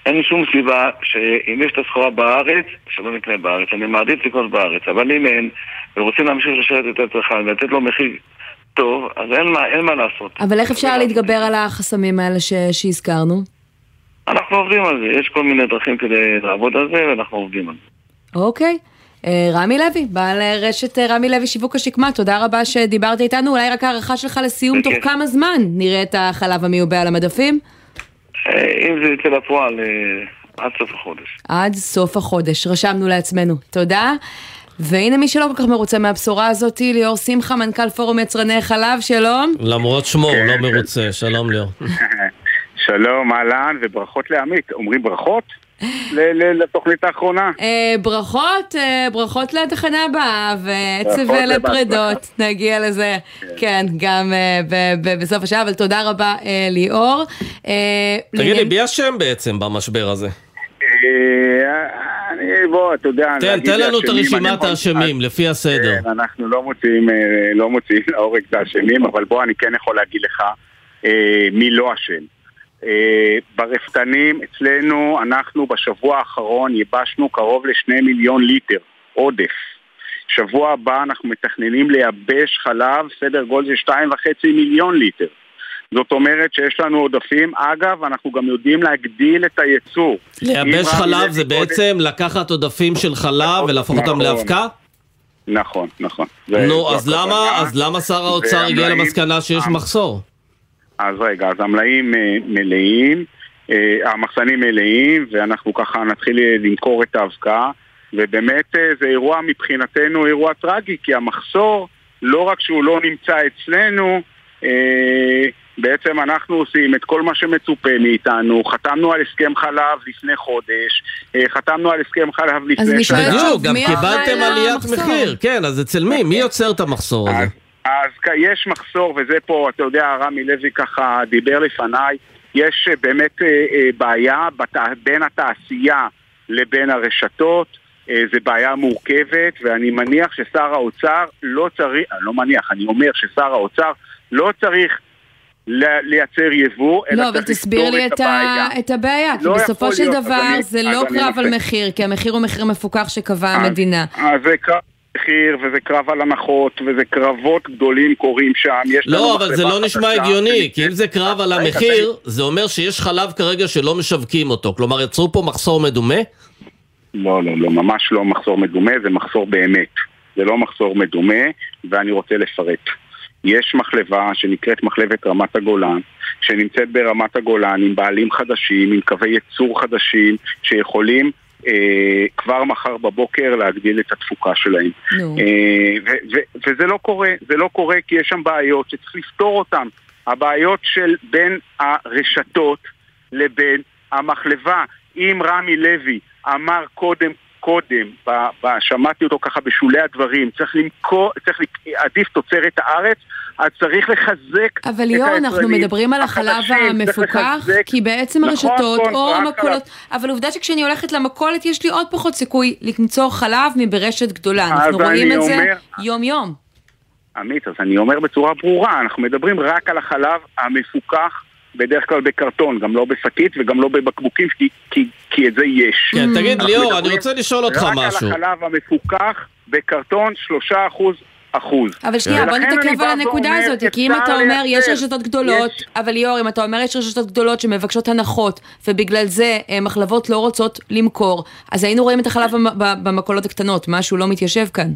אין שום סיבה שאם יש את הסחורה בארץ, שלא נקנה בארץ. אני מעדיף לקנות בארץ, אבל אם אין, ורוצים להמשיך לשרת את הצרכן ולתת לו מחיר טוב, אז אין מה, אין מה לעשות. אבל איך אפשר להתגבר על החסמים האלה ש... שהזכרנו? אנחנו עובדים על זה, יש כל מיני דרכים כדי לעבוד על זה, ואנחנו עובדים על זה. אוקיי. אה, רמי לוי, בעל רשת אה, רמי לוי שיווק השקמה, תודה רבה שדיברת איתנו, אולי רק הערכה שלך לסיום, תוך כמה זמן נראה את החלב המיובא על המדפים? אה, אם זה יצא לפועל, עד סוף החודש. עד סוף החודש, רשמנו לעצמנו. תודה. והנה מי שלא כל כך מרוצה מהבשורה הזאת, ליאור שמחה, מנכ"ל פורום יצרני חלב, שלום. למרות שמו, הוא לא מרוצה, שלום ליאור. שלום, אהלן, וברכות לעמית. אומרים ברכות? לתוכנית האחרונה. אה, ברכות, אה, ברכות לתחנה הבאה, ועצב לפרדות, נגיע לזה, כן, כן גם אה, בסוף השעה, אבל תודה רבה ליאור. תגיד לי, מי אשם בעצם במשבר הזה? אני, בוא, אתה יודע, תן, תן לנו את הרשימת האשמים, לפי הסדר. כן, אנחנו לא מוציאים, לא מוציאים להורג את האשמים, אבל בוא, אני כן יכול להגיד לך מי לא אשם. אה, ברפתנים אצלנו, אנחנו בשבוע האחרון ייבשנו קרוב לשני מיליון ליטר עודף. שבוע הבא אנחנו מתכננים לייבש חלב, סדר גודל של שתיים וחצי מיליון ליטר. זאת אומרת שיש לנו עודפים. אגב, אנחנו גם יודעים להגדיל את הייצור. לייבש חלב זה בעצם. לקחת עודפים של חלב נכון, ולהפוך אותם נכון. לאבקה? נכון, נכון. נו, אז למה, אז למה שר האוצר הגיע למסקנה שיש מחסור? אז רגע, אז המלאים אה, מלאים, אה, המחסנים מלאים, ואנחנו ככה נתחיל למכור את האבקה, ובאמת אה, זה אירוע מבחינתנו אירוע טרגי, כי המחסור, לא רק שהוא לא נמצא אצלנו, בעצם אנחנו עושים את כל מה שמצופה מאיתנו, חתמנו על הסכם חלב לפני חודש, חתמנו על הסכם חלב לפני שנה. בדיוק, גם קיבלתם עליית מחיר, כן, אז אצל מי? מי יוצר את המחסור הזה? אז יש מחסור, וזה פה, אתה יודע, רמי לוי ככה דיבר לפניי, יש אה, באמת אה, אה, בעיה. בין התעשייה לבין הרשתות, זה בעיה מורכבת, ואני מניח ששר האוצר לא צריך, אני לא מניח, אני אומר ששר האוצר לא צריך לייצר יבוא, אלא לא, צריך לפתור את, את הבעיה. את הבעיה, לא כי בסופו של להיות, דבר אני, זה לא קרב על מחיר, כי המחיר הוא מחיר מפוקח שקבעה המדינה. אז זה קרב מחיר, וזה קרב על הנחות, וזה קרבות גדולים קורים שם. לא, אבל זה לא נשמע הגיוני, כי אם זה קרב על המחיר, זה אומר שיש חלב כרגע שלא משווקים אותו. כלומר, יצרו פה מחסור מדומה? לא, לא, לא, ממש לא מחסור מדומה, זה מחסור באמת. זה לא מחסור מדומה, ואני רוצה לפרט. יש מחלבה שנקראת מחלבת רמת הגולן, שנמצאת ברמת הגולן עם בעלים חדשים, עם קווי ייצור חדשים, שיכולים אה, כבר מחר בבוקר להגדיל את התפוקה שלהם. אה, וזה לא קורה, זה לא קורה כי יש שם בעיות שצריך לפתור אותן. הבעיות של בין הרשתות לבין המחלבה. אם רמי לוי אמר קודם קודם, ב, ב, שמעתי אותו ככה בשולי הדברים, צריך למכור, צריך עדיף תוצרת הארץ, אז צריך לחזק אבל ליאור, אנחנו מדברים על החלב המפוקח, כי בעצם נכון, הרשתות נכון, או המכולות, אבל עובדה שכשאני הולכת למכולת יש לי עוד פחות סיכוי למצוא חלב מברשת גדולה, אנחנו רואים את זה יום-יום. עמית, אז אני אומר בצורה ברורה, אנחנו מדברים רק על החלב המפוקח בדרך כלל בקרטון, גם לא בשקית וגם לא בבקבוקים, כי, כי, כי את זה יש. כן, תגיד ליאור, אני רוצה לשאול אותך משהו. רק על החלב המפוקח בקרטון שלושה אחוז אחוז. אבל שנייה, בוא נתעכב על הנקודה הזאת, כי אם אתה אומר יש. רשתות גדולות, יש- אבל ליאור, אם אתה אומר יש רשתות גדולות שמבקשות הנחות, ובגלל זה אה, מחלבות לא רוצות למכור, אז היינו רואים את החלב במכולות הקטנות, משהו לא מתיישב כאן.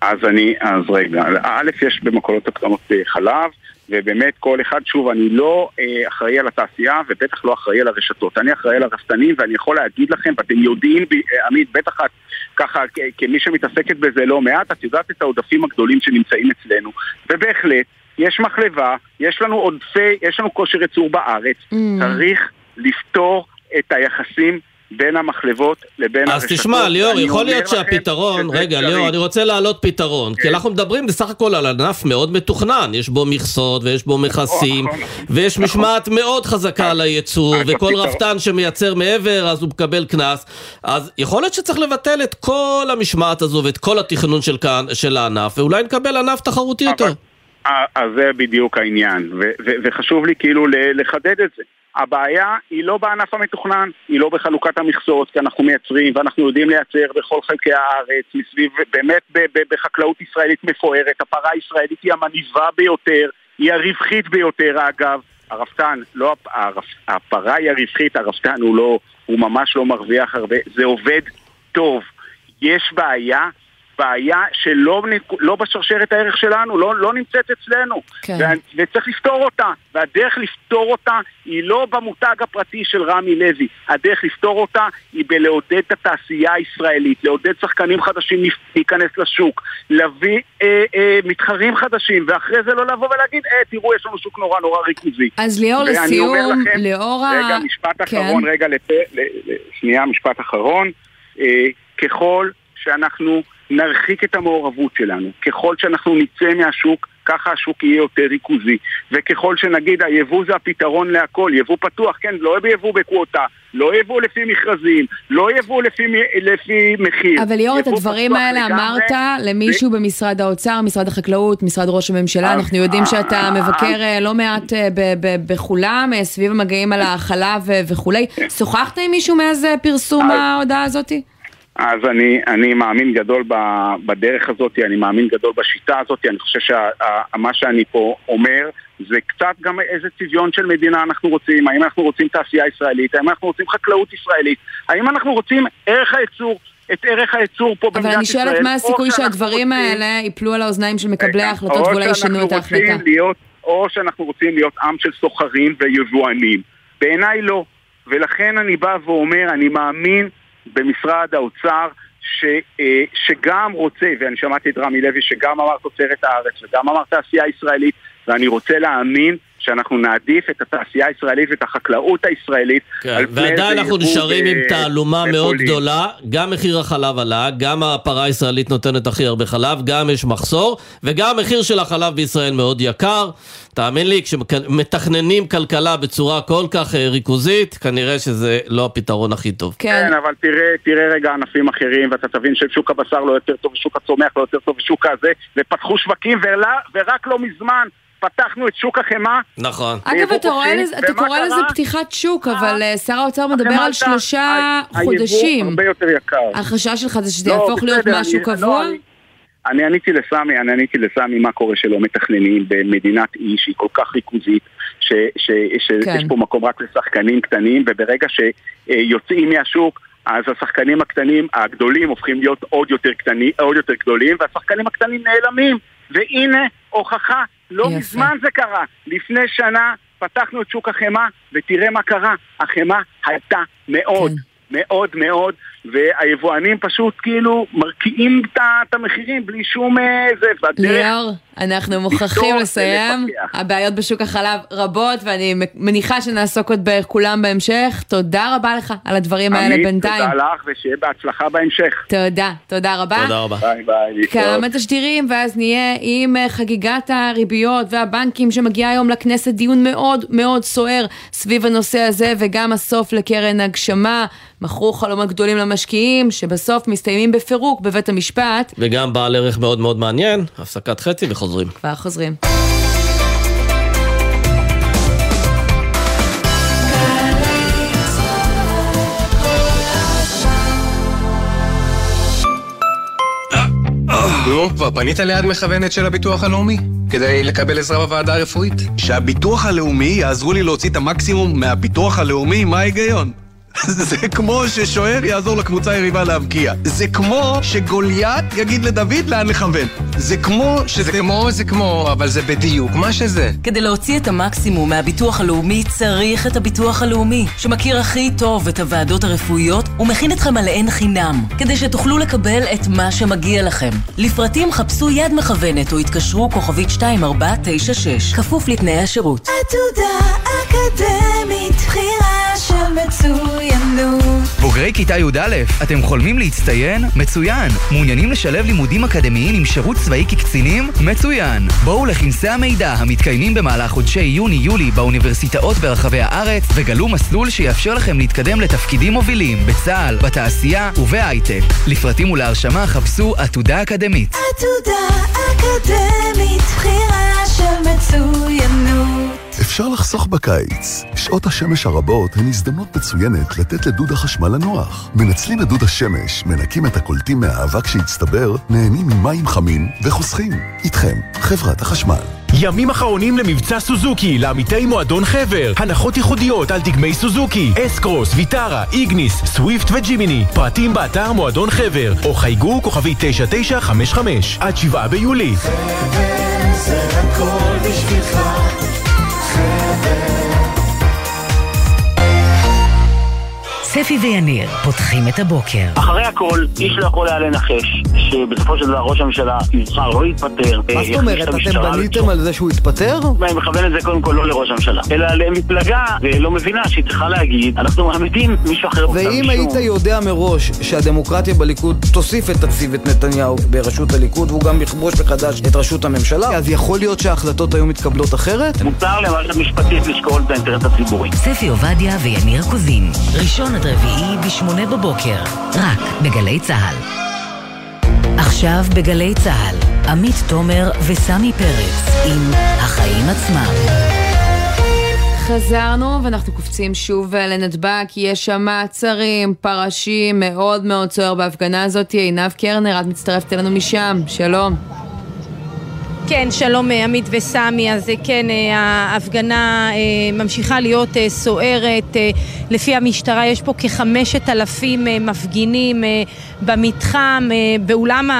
אז אני, אז רגע, א', יש במכולות הקטנות אה, חלב, ובאמת כל אחד, שוב, אני לא אה, אחראי על התעשייה ובטח לא אחראי על הרשתות. אני אחראי על הרפתנים ואני יכול להגיד לכם, ואתם יודעים, אה, עמית, בטח את ככה, כמי שמתעסקת בזה לא מעט, את יודעת את העודפים הגדולים שנמצאים אצלנו. ובהחלט, יש מחלבה, יש לנו עודפי, יש לנו כושר ייצור בארץ, Mm. צריך לפתור את היחסים בין המחלבות לבין אז הרשתות. תשמע, ליאור, יכול להיות שהפתרון, רגע, אפשרי. ליאור, אני רוצה להעלות פתרון, כי כן. אנחנו מדברים בסך הכל על ענף מאוד מתוכנן, יש בו מכסות ויש בו מכסים, נכון, נכון. ויש נכון. משמעת מאוד חזקה על הייצור, אז וכל רפתן שמייצר מעבר, אז הוא מקבל קנס, אז יכול להיות שצריך לבטל את כל המשמעת הזו ואת כל התכנון של כאן- של הענף, ואולי נקבל ענף תחרותי יותר. אה, אז זה בדיוק העניין, וחשוב לי כאילו לחדד את זה. הבעיה היא לא בענף המתוכנן, היא לא בחלוקת המכסות, כי אנחנו מייצרים ואנחנו יודעים לייצר בכל חלקי הארץ, מסביב, באמת ב- ב- בחקלאות ישראלית מפוארת, הפרה הישראלית היא המניבה ביותר, היא הרווחית ביותר אגב. הרפתן, לא הרפ, הפרה היא הרווחית, הרפתן הוא לא, הוא ממש לא מרוויח הרבה, זה עובד טוב. יש בעיה, בעיה שלא לא בשרשרת הערך שלנו, לא, לא נמצאת אצלנו. כן. וה- וצריך לפתור אותה, והדרך לפתור אותה היא לא במותג הפרטי של רמי לוי, הדרך לפתור אותה היא בלעודד את התעשייה הישראלית, לעודד שחקנים חדשים להיכנס לשוק, להביא אה, אה, מתחרים חדשים, ואחרי זה לא לבוא ולהגיד, אה, תראו, יש לנו שוק נורא נורא ריכוזי. אז ליאור, לסיום, לכם- לאור ה... רגע, משפט כן. אחרון, רגע, לפ... שנייה, משפט אחרון. אה, ככל שאנחנו נרחיק את המעורבות שלנו, ככל שאנחנו נצא מהשוק, ככה השוק יהיה יותר ריכוזי. וככל שנגיד היבוא זה הפתרון להכל, יבוא פתוח, כן, לא יבוא בקווטה, לא יבוא לפי מכרזים, לא יבוא לפי, לפי מחיר. אבל ליאור, את הדברים האלה לגמרי, אמרת למישהו במשרד האוצר, משרד החקלאות, משרד ראש הממשלה, אנחנו יודעים שאתה מבקר אה, לא מעט אה, בכולם, אה, סביב המגעים על החלב אה, וכולי. שוחחת עם מישהו מאז פרסום ההודעה הזאתי? אז אני, אני מאמין גדול בדרך הזאת, אני מאמין גדול בשיטה הזאת, אני חושב שמה שאני פה אומר זה קצת גם איזה צביון של מדינה אנחנו רוצים, האם אנחנו רוצים תעשייה ישראלית, האם אנחנו רוצים חקלאות ישראלית, האם אנחנו רוצים ערך הייצור, את ערך הייצור פה אבל במדינת אני ישראל. שואלת מה הסיכוי שהדברים רוצים- האלה ייפלו על האוזניים של מקבלי ההחלטות או ואולי ישנו את ההחלטה. להיות, או שאנחנו רוצים להיות עם של סוחרים ויבואנים. בעיניי לא. ולכן אני בא ואומר, אני מאמין במשרד האוצר ש, אה, שגם רוצה, ואני שמעתי את רמי לוי שגם אמר תוצרת הארץ וגם אמר תעשייה ישראלית, ואני רוצה להאמין שאנחנו נעדיף את התעשייה הישראלית ואת החקלאות הישראלית כן, ועדיין אנחנו נשארים ב- עם תעלומה מאוד. גדולה, גם מחיר החלב עלה, גם הפרה הישראלית נותנת הכי הרבה חלב, גם יש מחסור, וגם המחיר של החלב בישראל מאוד יקר. תאמין לי, כשמתכננים כלכלה בצורה כל כך אה, ריכוזית, כנראה שזה לא הפתרון הכי טוב. כן, כן, אבל תראה, תראה רגע ענפים אחרים, ואתה תבין ששוק הבשר לא יותר טוב, ושוק הצומח לא יותר טוב, ושוק הזה, ופתחו שווקים, ולה, ורק לא מזמן פתחנו את שוק החמאה. נכון. אגב, אתה רואה לזה- אתה קורא לזה? פתיחת שוק, אבל אה, שר האוצר מדבר על שלושה היבוא חודשים. הרבה יותר יקר. החשש שלך זה שזה לא, יהפוך להיות משהו אני- קבוע? לא, אני- אני עניתי לסמי, אני עניתי לסמי מה קורה שלא מתכננים במדינת אי שהיא כל כך ריכוזית, ש- ש- שיש כן. פה מקום רק לשחקנים קטנים, וברגע שיוצאים מהשוק, אז השחקנים הקטנים, הגדולים, הופכים להיות עוד יותר קטנים, עוד יותר גדולים, והשחקנים הקטנים נעלמים. והנה הוכחה, לא יפה. מזמן זה קרה. לפני שנה פתחנו את שוק החמאה, ותראה מה קרה. החמאה עלתה מאוד. כן. מאוד מאוד, והיבואנים פשוט כאילו מרקיעים את המחירים בלי שום אה, זה, והדרך... ליאור, אנחנו מוכרחים לסיים. ולפקח. הבעיות בשוק החלב רבות, ואני מניחה שנעסוק עוד בכולם בהמשך. תודה רבה לך על הדברים האלה עמית, בינתיים. תודה לך, ושיהיה בהצלחה בהמשך. תודה, תודה רבה. תודה רבה. ביי ביי. כמה תשדירים, ואז נהיה עם אה, חגיגת הריביות והבנקים שמגיע היום לכנסת דיון מאוד מאוד סוער סביב הנושא הזה, וגם הסוף לקרן הגשמה. מכרו חלומות גדולים למשקיעים, שבסוף מסתיימים בפירוק בבית המשפט. וגם בעל ערך מאוד מאוד מעניין, הפסקת חצי וחוזרים. כבר חוזרים. נו, כבר פנית ליד מכוונת של הביטוח הלאומי? כדי לקבל עזרה בוועדה הרפואית? שהביטוח הלאומי יעזרו לי להוציא את המקסימום מהביטוח הלאומי, מה ההיגיון? זה כמו ששוער יעזור לקבוצה היריבה להבקיע. זה כמו שגוליית יגיד לדוד לאן לכוון. זה כמו שזה... זה כמו, זה כמו, אבל זה בדיוק מה שזה. כדי להוציא את המקסימום מהביטוח הלאומי צריך את הביטוח הלאומי, שמכיר הכי טוב את הוועדות הרפואיות ומכין אתכם עליהן חינם, כדי שתוכלו לקבל את מה שמגיע לכם. לפרטים חפשו יד מכוונת או התקשרו כוכבית 2496, כפוף לתנאי השירות. עתודה אקדמית, בחירה של מצוינות. בוגרי כיתה י"א, אתם חולמים להצטיין? מצוין! מעוניינים לשלב לימודים אקדמיים עם שירות צבאי כקצינים? מצוין! בואו לכנסי המידע המתקיימים במהלך חודשי יוני-יולי באוניברסיטאות ברחבי הארץ וגלו מסלול שיאפשר לכם להתקדם לתפקידים מובילים בצה"ל, בתעשייה ובהייטק. לפרטים ולהרשמה חפשו עתודה אקדמית. עתודה אקדמית, בחירה של מצוינות. אפשר לחסוך בקיץ. שעות השמש הרבות הן הזדמנות מצוינת לתת לדוד החשמל לנוח. מנצלים את דוד השמש, מנקים את הקולטים מהאבק שהצטבר, נהנים ממים חמים וחוסכים. איתכם, חברת החשמל. ימים אחרונים למבצע סוזוקי לעמיתי מועדון חבר. הנחות ייחודיות על דגמי סוזוקי, אסקרוס, ויטרה, איגניס, סוויפט וג'ימיני. פרטים באתר מועדון חבר, או חייגו כוכבי 9955 עד 7 ביולי. חבר זה הכל בשבילך. ספי ויניר פותחים את הבוקר. אחרי הכל, איש לא יכול היה לנחש שבסופו של דבר ראש הממשלה יבחר לא יתפטר. מה זאת אומרת? אתם בניתם על זה שהוא יתפטר? אני מכוון את זה קודם כל לא לראש הממשלה, אלא למפלגה ולא מבינה שהיא צריכה להגיד, אנחנו מעמידים מישהו אחר. ואם היית יודע מראש שהדמוקרטיה בליכוד תוסיף את תקציב את נתניהו בראשות הליכוד והוא גם יכבוש מחדש את ראשות הממשלה, אז יכול להיות שההחלטות היו מתקבלות אחרת? מותר למערכת משפטית לשקול את האינטרס הציבורי. ספי עובדיה ויניר קוזין, ראשון עד רביעי בשמונה בבוקר, רק בגלי צה"ל. עכשיו בגלי צה"ל, עמית תומר וסמי פרץ עם החיים עצמם. חזרנו ואנחנו קופצים שוב לנתב"ג, כי יש שם מעצרים, פרשים, מאוד מאוד סוער בהפגנה הזאת. עינב קרנר, את מצטרפת אלינו משם, שלום. כן, שלום עמית וסמי, אז כן, ההפגנה ממשיכה להיות סוערת. לפי המשטרה יש פה כחמשת אלפים מפגינים במתחם, באולם.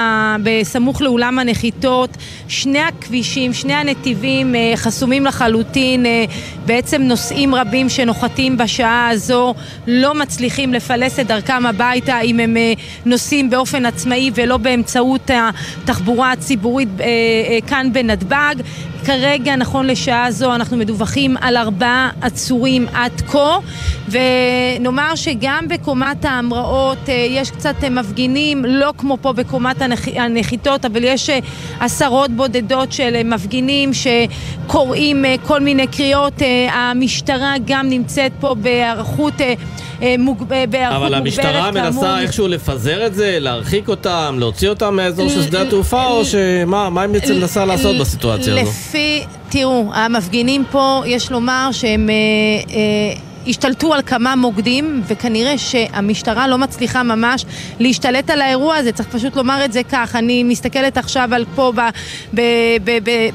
בסמוך לאולם הנחיתות. שני הכבישים, שני הנתיבים חסומים לחלוטין. בעצם נוסעים רבים שנוחתים בשעה הזו לא מצליחים לפלס את דרכם הביתה אם הם נוסעים באופן עצמאי ולא באמצעות התחבורה הציבורית כאן בנתב"ג. כרגע, נכון לשעה זו, אנחנו מדווחים על ארבעה עצורים עד כה, ונאמר שגם בקומת ההמראות יש קצת מפגינים, לא כמו פה בקומת הנחיתות, אבל יש עשרות בודדות של מפגינים שקוראים כל מיני קריאות. המשטרה גם נמצאת פה בהיערכות אבל המשטרה מנסה איכשהו לפזר את זה, להרחיק אותם, להוציא אותם מהאזור של שדה התעופה, או שמה מה היא בעצם מנסה לעשות בסיטואציה הזו? לפי, תראו, המפגינים פה, יש לומר שהם... השתלטו על כמה מוקדים, וכנראה שהמשטרה לא מצליחה ממש להשתלט על האירוע הזה, צריך פשוט לומר את זה כך. אני מסתכלת עכשיו על פה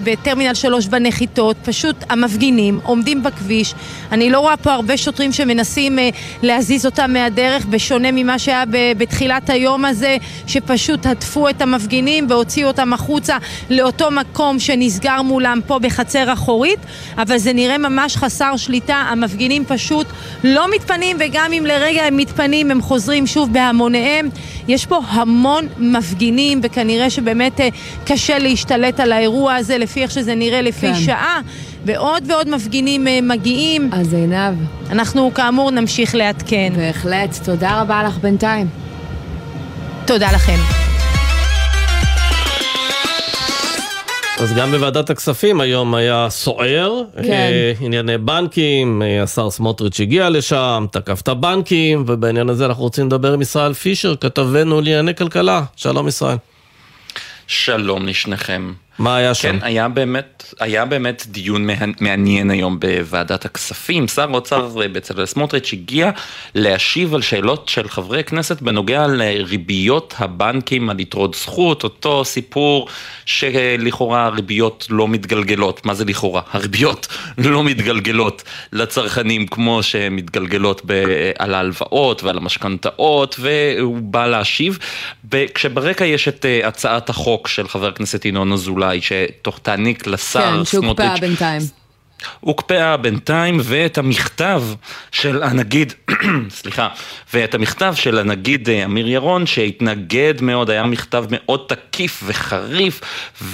בטרמינל 3 בנחיתות, פשוט המפגינים עומדים בכביש. אני לא רואה פה הרבה שוטרים שמנסים אה, להזיז אותם מהדרך, בשונה ממה שהיה בתחילת היום הזה, שפשוט הדפו את המפגינים והוציאו אותם החוצה לאותו מקום שנסגר מולם פה בחצר אחורית, אבל זה נראה ממש חסר שליטה, המפגינים פשוט פשוט לא מתפנים, וגם אם לרגע הם מתפנים, הם חוזרים שוב בהמוניהם. יש פה המון מפגינים, וכנראה שבאמת קשה להשתלט על האירוע הזה, לפי איך שזה נראה, לפי כן. שעה. ועוד ועוד מפגינים מגיעים. אז עינב. אנחנו כאמור נמשיך לעדכן. בהחלט. תודה רבה לך בינתיים. תודה לכם. אז גם בוועדת הכספים היום היה סוער, כן. אה, ענייני בנקים, אה, השר סמוטריץ' הגיע לשם, תקף את הבנקים, ובעניין הזה אנחנו רוצים לדבר עם ישראל פישר, כתבנו לענייני כלכלה. שלום ישראל. שלום לשניכם. מה היה שם? כן, היה באמת, היה באמת דיון מעניין היום בוועדת הכספים. שר האוצר בצלאל סמוטריץ' הגיע להשיב על שאלות של חברי כנסת בנוגע לריביות הבנקים על יתרות זכות, אותו סיפור שלכאורה הריביות לא מתגלגלות. מה זה לכאורה? הריביות לא מתגלגלות לצרכנים כמו שהן מתגלגלות ב- על ההלוואות ועל המשכנתאות, והוא בא להשיב. כשברקע יש את אה, הצעת החוק של חבר הכנסת ינון אזולאי, שתעניק לשר כן, סמוטריץ'. שהוקפאה בינתיים. הוקפאה בינתיים, ואת המכתב של הנגיד, סליחה, ואת המכתב של הנגיד אה, אמיר ירון, שהתנגד מאוד, היה מכתב מאוד תקיף וחריף,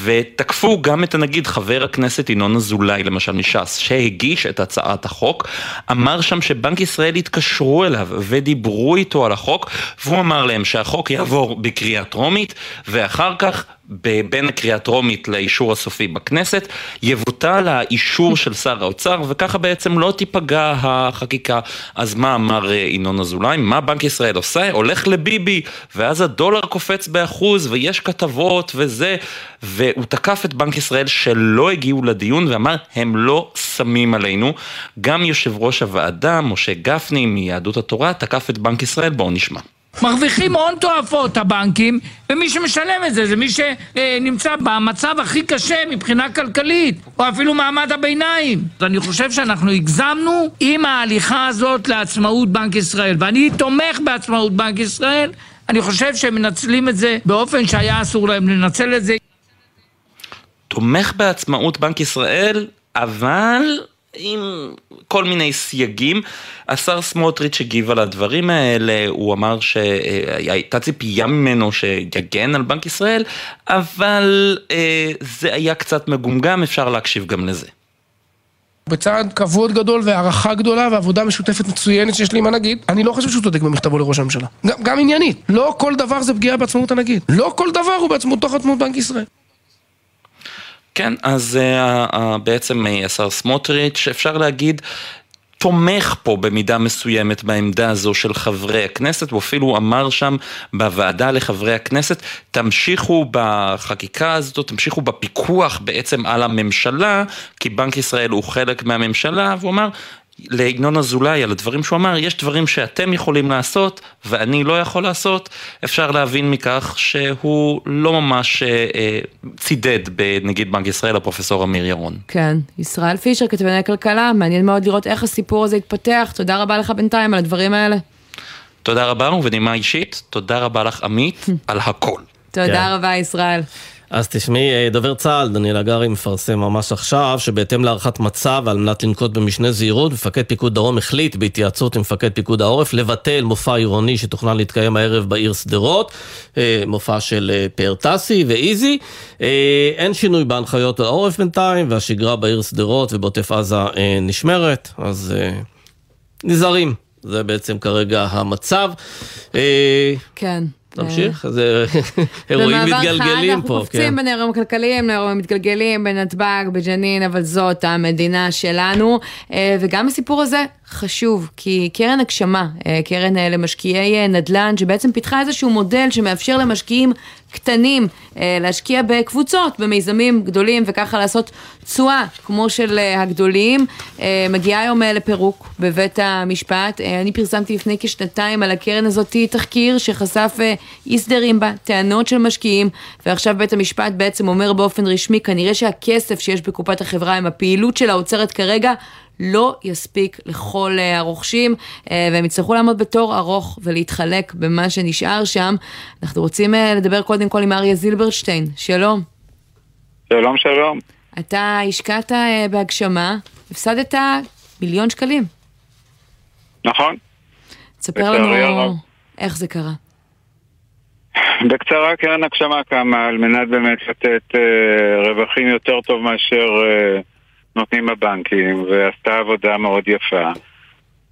ותקפו גם את הנגיד חבר הכנסת ינון אזולאי, למשל מש"ס, שהגיש את הצעת החוק, אמר שם שבנק ישראל התקשרו אליו ודיברו איתו על החוק, והוא אמר להם שהחוק יעבור בקריאה טרומית, ואחר כך בין הקריאה הטרומית לאישור הסופי בכנסת, יבוטל האישור של שר האוצר, וככה בעצם לא תיפגע החקיקה. אז מה אמר אה, ינון אזולאי? מה בנק ישראל עושה? הולך לביבי, ואז הדולר קופץ באחוז, ויש כתבות וזה, והוא תקף את בנק ישראל שלא הגיעו לדיון, ואמר, הם לא שמים עלינו. גם יושב ראש הוועדה, משה גפני מיהדות התורה, תקף את בנק ישראל, בואו נשמע. מרוויחים הון תועפות הבנקים, ומי שמשלם את זה זה מי שנמצא במצב הכי קשה מבחינה כלכלית, או אפילו מעמד הביניים. אני חושב שאנחנו הגזמנו עם ההליכה הזאת לעצמאות בנק ישראל, ואני תומך בעצמאות בנק ישראל. אני חושב שהם מנצלים את זה באופן שהיה אסור להם לנצל את זה. תומך בעצמאות בנק ישראל, אבל עם כל מיני סייגים. השר סמוטריץ' הגיב על הדברים האלה, הוא אמר שהייתה ציפייה ממנו שיגן על בנק ישראל, אבל אה, זה היה קצת מגומגם, אפשר להקשיב גם לזה. בצד כבוד גדול והערכה גדולה ועבודה משותפת מצוינת שיש לי עם הנגיד, אני לא חושב שהוא צודק במכתבו לראש הממשלה. גם, גם עניינית. לא כל דבר זה פגיעה בעצמאות הנגיד. לא כל דבר הוא בעצמאות תוך עצמאות בנק ישראל. כן, אז uh, בעצם uh, השר סמוטריץ', אפשר להגיד, תומך פה במידה מסוימת בעמדה הזו של חברי הכנסת, הוא אפילו אמר שם בוועדה לחברי הכנסת, תמשיכו בחקיקה הזאת, תמשיכו בפיקוח בעצם על הממשלה, כי בנק ישראל הוא חלק מהממשלה, והוא אמר, לינון אזולאי על הדברים שהוא אמר, יש דברים שאתם יכולים לעשות ואני לא יכול לעשות, אפשר להבין מכך שהוא לא ממש אה, אה, צידד בנגיד בנק ישראל, הפרופסור אמיר ירון. כן, ישראל פישר, כתבני כלכלה, מעניין מאוד לראות איך הסיפור הזה יתפתח, תודה רבה לך בינתיים על הדברים האלה. תודה רבה, ובנימה אישית, תודה רבה לך עמית על הכל. תודה כן. רבה ישראל. אז תשמעי, אה, דובר צה"ל, דניאל הגרי מפרסם ממש עכשיו, שבהתאם להערכת מצב, על מנת לנקוט במשנה זהירות, מפקד פיקוד דרום החליט בהתייעצות עם מפקד פיקוד העורף לבטל מופע עירוני שתוכנן להתקיים הערב בעיר שדרות, אה, מופע של אה, פאר טסי ואיזי. אין שינוי בהנחיות העורף בינתיים, והשגרה בעיר שדרות ובעוטף עזה נשמרת, אז נזהרים. זה בעצם כרגע המצב. כן. נמשיך? זה אירועים מתגלגלים פה. אנחנו קופצים כן. בין האירועים הכלכליים לאירועים מתגלגלים בנתב"ג, בג'נין, אבל זאת המדינה שלנו. וגם הסיפור הזה חשוב, כי קרן הגשמה, קרן למשקיעי נדל"ן, שבעצם פיתחה איזשהו מודל שמאפשר למשקיעים קטנים להשקיע בקבוצות, במיזמים גדולים, וככה לעשות תשואה כמו של הגדולים, מגיעה היום לפירוק בבית המשפט. אני פרסמתי לפני כשנתיים על הקרן הזאת תחקיר שחשף אי סדרים בה, טענות של משקיעים, ועכשיו בית המשפט בעצם אומר באופן רשמי, כנראה שהכסף שיש בקופת החברה עם הפעילות שלה עוצרת כרגע, לא יספיק לכל הרוכשים, והם יצטרכו לעמוד בתור ארוך ולהתחלק במה שנשאר שם. אנחנו רוצים לדבר קודם כל עם אריה זילברשטיין, שלום. שלום, שלום. אתה השקעת בהגשמה, הפסדת מיליון שקלים. נכון. תספר לנו איך זה קרה. בקצרה, קרן הגשמה קמה על מנת באמת לתת אה, רווחים יותר טוב מאשר אה, נותנים הבנקים, ועשתה עבודה מאוד יפה.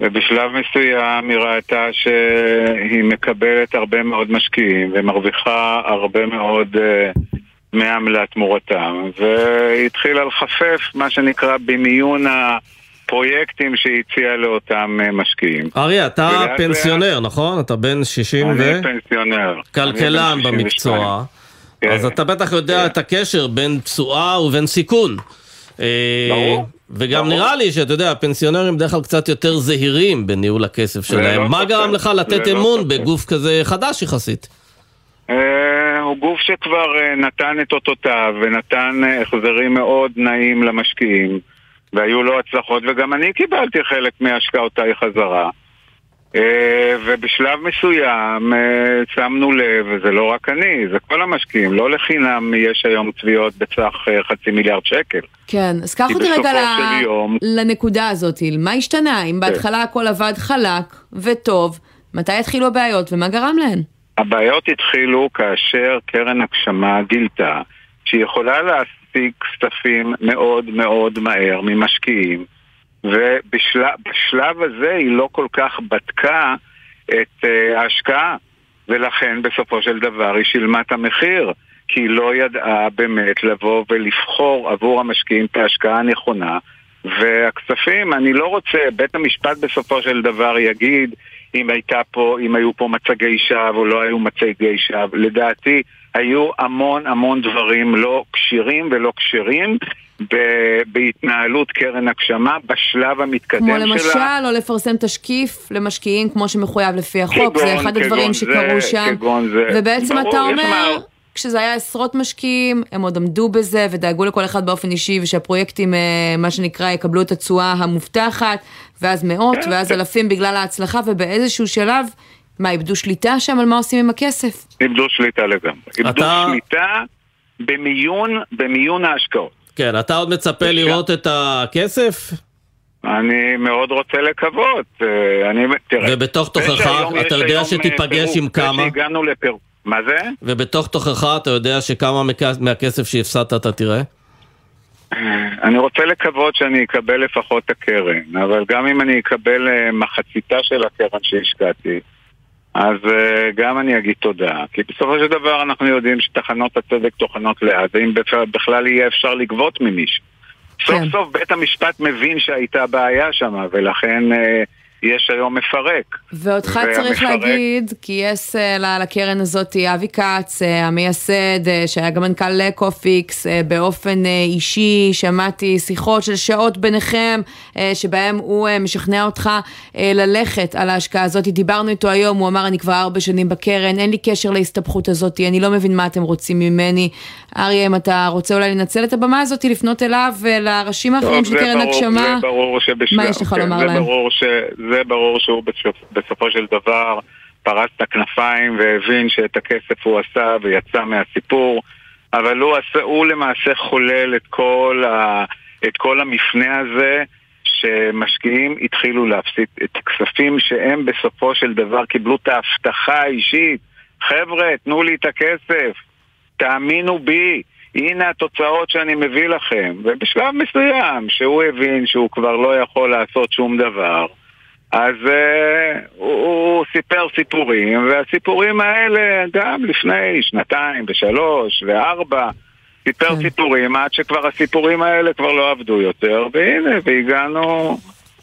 ובשלב מסוים היא ראתה שהיא מקבלת הרבה מאוד משקיעים ומרוויחה הרבה מאוד uh, עמלה תמורתם והיא התחילה לחפף מה שנקרא במיון הפרויקטים שהיא הציעה לאותם uh, משקיעים. אריה, אתה פנסיונר, נכון? אתה בן 60 אני ו... פנסיונר. כלכלן במקצוע. אז אתה בטח יודע את הקשר בין תשואה ובין סיכון. אה, ברור. וגם נראה לי שאתה יודע, הפנסיונרים בדרך כלל קצת יותר זהירים בניהול הכסף שלהם. מה גרם לך לתת אמון. בגוף כזה חדש יחסית? אה, הוא גוף שכבר אה, נתן את אותותיו ונתן החזרים מאוד נעים למשקיעים והיו לו הצלחות וגם אני קיבלתי חלק מהשקעותיי חזרה ובשלב מסוים אה, שמנו לב, וזה לא רק אני, זה כל המשקיעים, לא לחינם יש היום תביעות בסך אה, חצי מיליארד שקל. כן, אז קח אותי רגע ל- יום- לנקודה הזאת, מה השתנה? אם בהתחלה הכל עבד חלק וטוב, מתי התחילו הבעיות ומה גרם להן? הבעיות התחילו כאשר קרן הגשמה גילתה שהיא יכולה להשיג כספים מאוד מאוד מהר ממשקיעים ובשלב הזה היא לא כל כך בדקה את אה, ההשקעה ולכן בסופו של דבר היא שילמה את המחיר כי היא לא ידעה באמת לבוא ולבחור עבור המשקיעים את ההשקעה הנכונה והכספים, אני לא רוצה, בית המשפט בסופו של דבר יגיד אם הייתה פה, אם היו פה מצגי שווא או לא היו מצגי שווא. לדעתי היו המון המון דברים לא כשירים ולא כשרים בהתנהלות קרן הגשמה בשלב המתקדם כמו שלה. למשל, לא לפרסם תשקיף למשקיעים כמו שמחויב לפי החוק, זה כגון- אחד כגון הדברים זה, שקרו שם. כגון זה. ובעצם ברור, אתה אומר, מה- כשזה היה עשרות משקיעים, הם עוד עמדו בזה ודאגו לכל אחד באופן אישי, ושהפרויקטים, אה, מה שנקרא, יקבלו את התשואה המובטחת, ואז מאות, כן, ואז כן. אלפים בגלל ההצלחה, ובאיזשהו שלב, מה, איבדו שליטה שם על מה עושים עם הכסף? איבדו שליטה לגמרי. איבדו אתה- שליטה במיון, במיון ההשקעות. כן, אתה עוד מצפה לראות את הכסף? אני מאוד רוצה לקוות. אה, אני, תראה, ובתוך תוכך, אתה יודע היום, שתיפגש אה, עם כמה? שהגענו לפירוק. מה זה? ובתוך תוכך אתה יודע שכמה מהכסף שהפסדת אתה תראה? אני רוצה לקוות שאני אקבל לפחות את הקרן, אבל גם אם אני אקבל אה, מחציתה של הקרן שהשקעתי, אז אה, גם אני אגיד תודה. כי בסופו של דבר אנחנו יודעים שטחנות הצדק טוחנות לאט, ואם בכלל- בכלל יהיה אפשר לגבות ממישהו. סוף כן. סוף בית המשפט מבין שהייתה בעיה שם, ולכן אה, יש היום מפרק. ואותך צריך והמפרק- להגיד, גייס אה, ל- לקרן הזאת אבי כץ, אה, המייסד, אה, שהיה גם מנכ"ל אה, קופיקס, אה, באופן אה, אישי, שמעתי שיחות של שעות ביניכם, אה, שבהם הוא אה, משכנע אותך אה, ללכת על ההשקעה הזאת. דיברנו איתו היום, הוא אמר, אני כבר ארבע שנים בקרן, אין לי קשר להסתבכות הזאת, אני לא מבין מה אתם רוצים ממני. אריה, אם אתה רוצה אולי לנצל את הבמה הזאת, לפנות אליו ולראשים האחרים של קרן הגשמה. מה יש לך כן, לומר זה להם? ברור, ש, זה ברור שהוא בסופ, בסופו של דבר פרס את הכנפיים והבין שאת הכסף הוא עשה ויצא מהסיפור, אבל הוא, עשה, הוא למעשה חולל את כל, ה, את כל המפנה הזה. שמשקיעים התחילו להפסיד את הכספים שהם בסופו של דבר קיבלו את ההבטחה האישית חבר'ה, תנו לי את הכסף, תאמינו בי, הנה התוצאות שאני מביא לכם. ובשלב מסוים, שהוא הבין שהוא כבר לא יכול לעשות שום דבר, אז uh, הוא, הוא סיפר סיפורים, והסיפורים האלה גם לפני שנתיים ושלוש וארבע, סיפר סיפורים עד שכבר הסיפורים האלה כבר לא עבדו יותר, והנה, והגענו,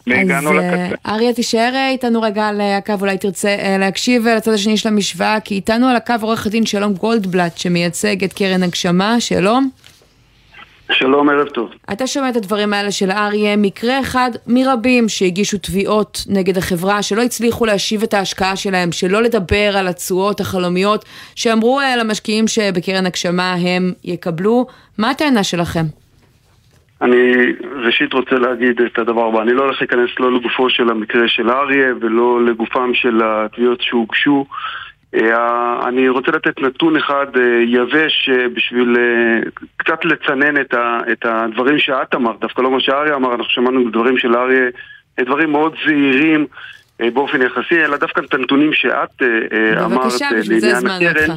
והגענו אז לקצה. אה, אריה, תישאר איתנו רגע על אה, הקו, אולי תרצה להקשיב לצד השני של המשוואה, כי איתנו על הקו עורך הדין שלום גולדבלט, שמייצג את קרן הגשמה, שלום. שלום, ערב טוב. אתה שומע את הדברים האלה של אריה, מקרה אחד מרבים שהגישו תביעות נגד החברה, שלא הצליחו להשיב את ההשקעה שלהם, שלא לדבר על התשואות החלומיות, שאמרו אה, למשקיעים שבקרן הגשמה הם יקבלו. מה הטענה שלכם? אני ראשית רוצה להגיד את הדבר הבא, אני לא הולך להיכנס לא לגופו של המקרה של אריה ולא לגופם של התביעות שהוגשו. אה, אני רוצה לתת נתון אחד אה, יבש אה, בשביל קצת לצנן את, ה, את הדברים שאת אמרת, דווקא לא מה שאריה אמר, אנחנו שמענו דברים של אריה, דברים מאוד זהירים באופן יחסי, אלא דווקא את הנתונים שאת אמרת בבקשה, זה לעניין הקרן.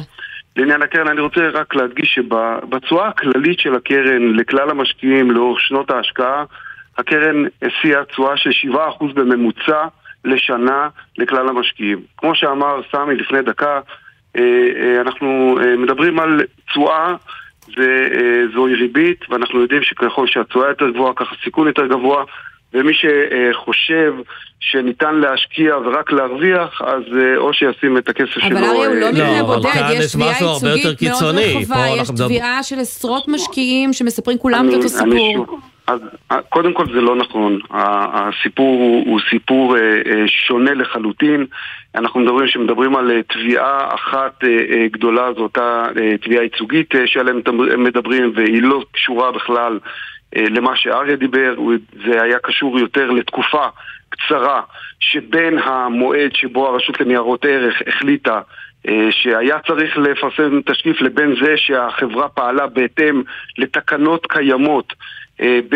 לעניין הקרן, אני רוצה רק להדגיש שבתשואה הכללית של הקרן לכלל המשקיעים לאורך שנות ההשקעה, הקרן השיאה תשואה של 7% בממוצע לשנה לכלל המשקיעים. כמו שאמר סמי לפני דקה, אה, אה, אנחנו אה, מדברים על תשואה, זה, אה, זוהי ריבית, ואנחנו יודעים שככל שהתשואה יותר גבוהה, ככה סיכון יותר גבוה. ומי שחושב שניתן להשקיע ורק להרוויח, אז או שישים את הכסף שלו... אבל אריה הוא לא מקרה אבל בודד, יש תביעה ייצוגית מאוד. רחבה, יש תביעה של עשרות משקיעים שמספרים כולם את אותו סיפור. אז אה, קודם כל זה לא נכון, הסיפור הוא, הוא סיפור אה, אה, שונה לחלוטין, אנחנו מדברים, שמדברים על תביעה אחת גדולה, זו אותה תביעה ייצוגית אה, שעליה הם מדברים והיא לא קשורה בכלל למה שאריה דיבר, זה היה קשור יותר לתקופה קצרה שבין המועד שבו הרשות לניירות ערך החליטה שהיה צריך לפרסם תשקיף לבין זה שהחברה פעלה בהתאם לתקנות קיימות אה, ב,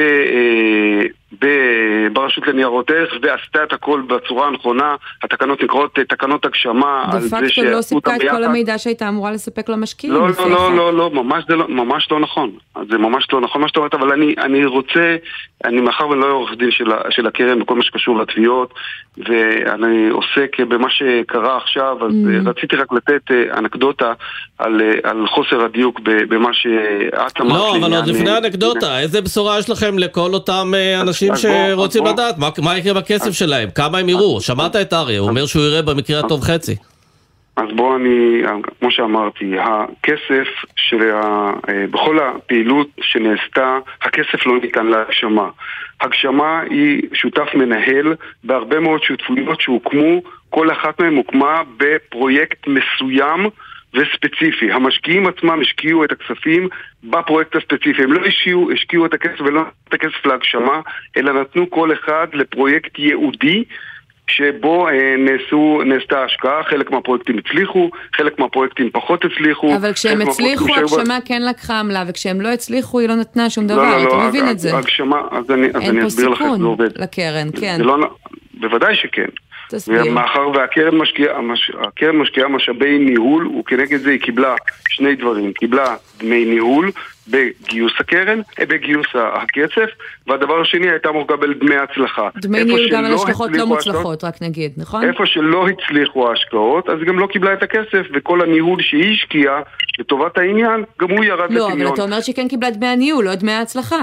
ברשות לניירות ערך ועשתה את הכל בצורה הנכונה, התקנות נקראות אה, תקנות הגשמה דה על זה פקטו לא סיפקה את כל. המידע שהייתה אמורה לספק למשקיעים. לא, לא, לא. לא, לא, ממש לא, ממש לא נכון. אז זה ממש לא נכון מה שאת אומרת, אבל אני, אני רוצה, אני מאחר ואני לא עורך דין של, של הקרן בכל מה שקשור לתביעות, ואני עוסק במה שקרה עכשיו, אז Mm. אה, רציתי רק לתת אה, אנקדוטה על, אה, על חוסר הדיוק ב- במה שאת אמרת. לא, אבל עוד לפני האנקדוטה, איזה בשורה יש לכם לכל אותם אה, אנשים שרוצים בוא. לדעת? מה- מה יקרה בכסף שלהם? כמה הם יראו? שמעת את אריה, הוא אומר שהוא יראה במקרה הטוב חצי. אז בואו אני, כמו שאמרתי, הכסף של ה... אה, בכל הפעילות שנעשתה, הכסף לא ניתן להגשמה. הגשמה היא שותף מנהל בהרבה מאוד שותפויות שהוקמו, כל אחת מהן הוקמה בפרויקט מסוים וספציפי. המשקיעים עצמם השקיעו את הכספים בפרויקט הספציפי. הם לא השקיעו, השקיעו את הכסף ולא נתנו את הכסף להגשמה, אלא נתנו כל אחד לפרויקט ייעודי שבו אה, נעשו, נעשתה השקעה, חלק מהפרויקטים הצליחו, חלק מהפרויקטים פחות הצליחו. אבל כשהם הצליחו, הגשמה כן לקחה עמלה, וכשהם לא הצליחו, היא לא נתנה שום לא, דבר, לא, לא, אתה מבין הג- את זה. הגשמה, אז אני, אז אין אני פה אסביר לך איך סיכון זה עובד. לקרן, כן. לא, בוודאי שכן. תסביר. ומאחר והקרן משקיעה, המש, הקרן משקיעה משאבי ניהול, וכנגד זה היא קיבלה שני דברים. קיבלה דמי ניהול בגיוס הקרן, אה, בגיוס הכסף, והדבר השני הייתה אמור לקבל דמי הצלחה. דמי ניהול גם על השלכות לא מוצלחות, רק נגיד, נכון? איפה שלא הצליחו ההשקעות, אז היא גם לא קיבלה את הכסף, וכל הניהול שהיא השקיעה לטובת העניין, גם הוא ירד לא, אבל לטמיון. אתה אומר שהיא כן קיבלה דמי הניהול, לא דמי ההצלחה.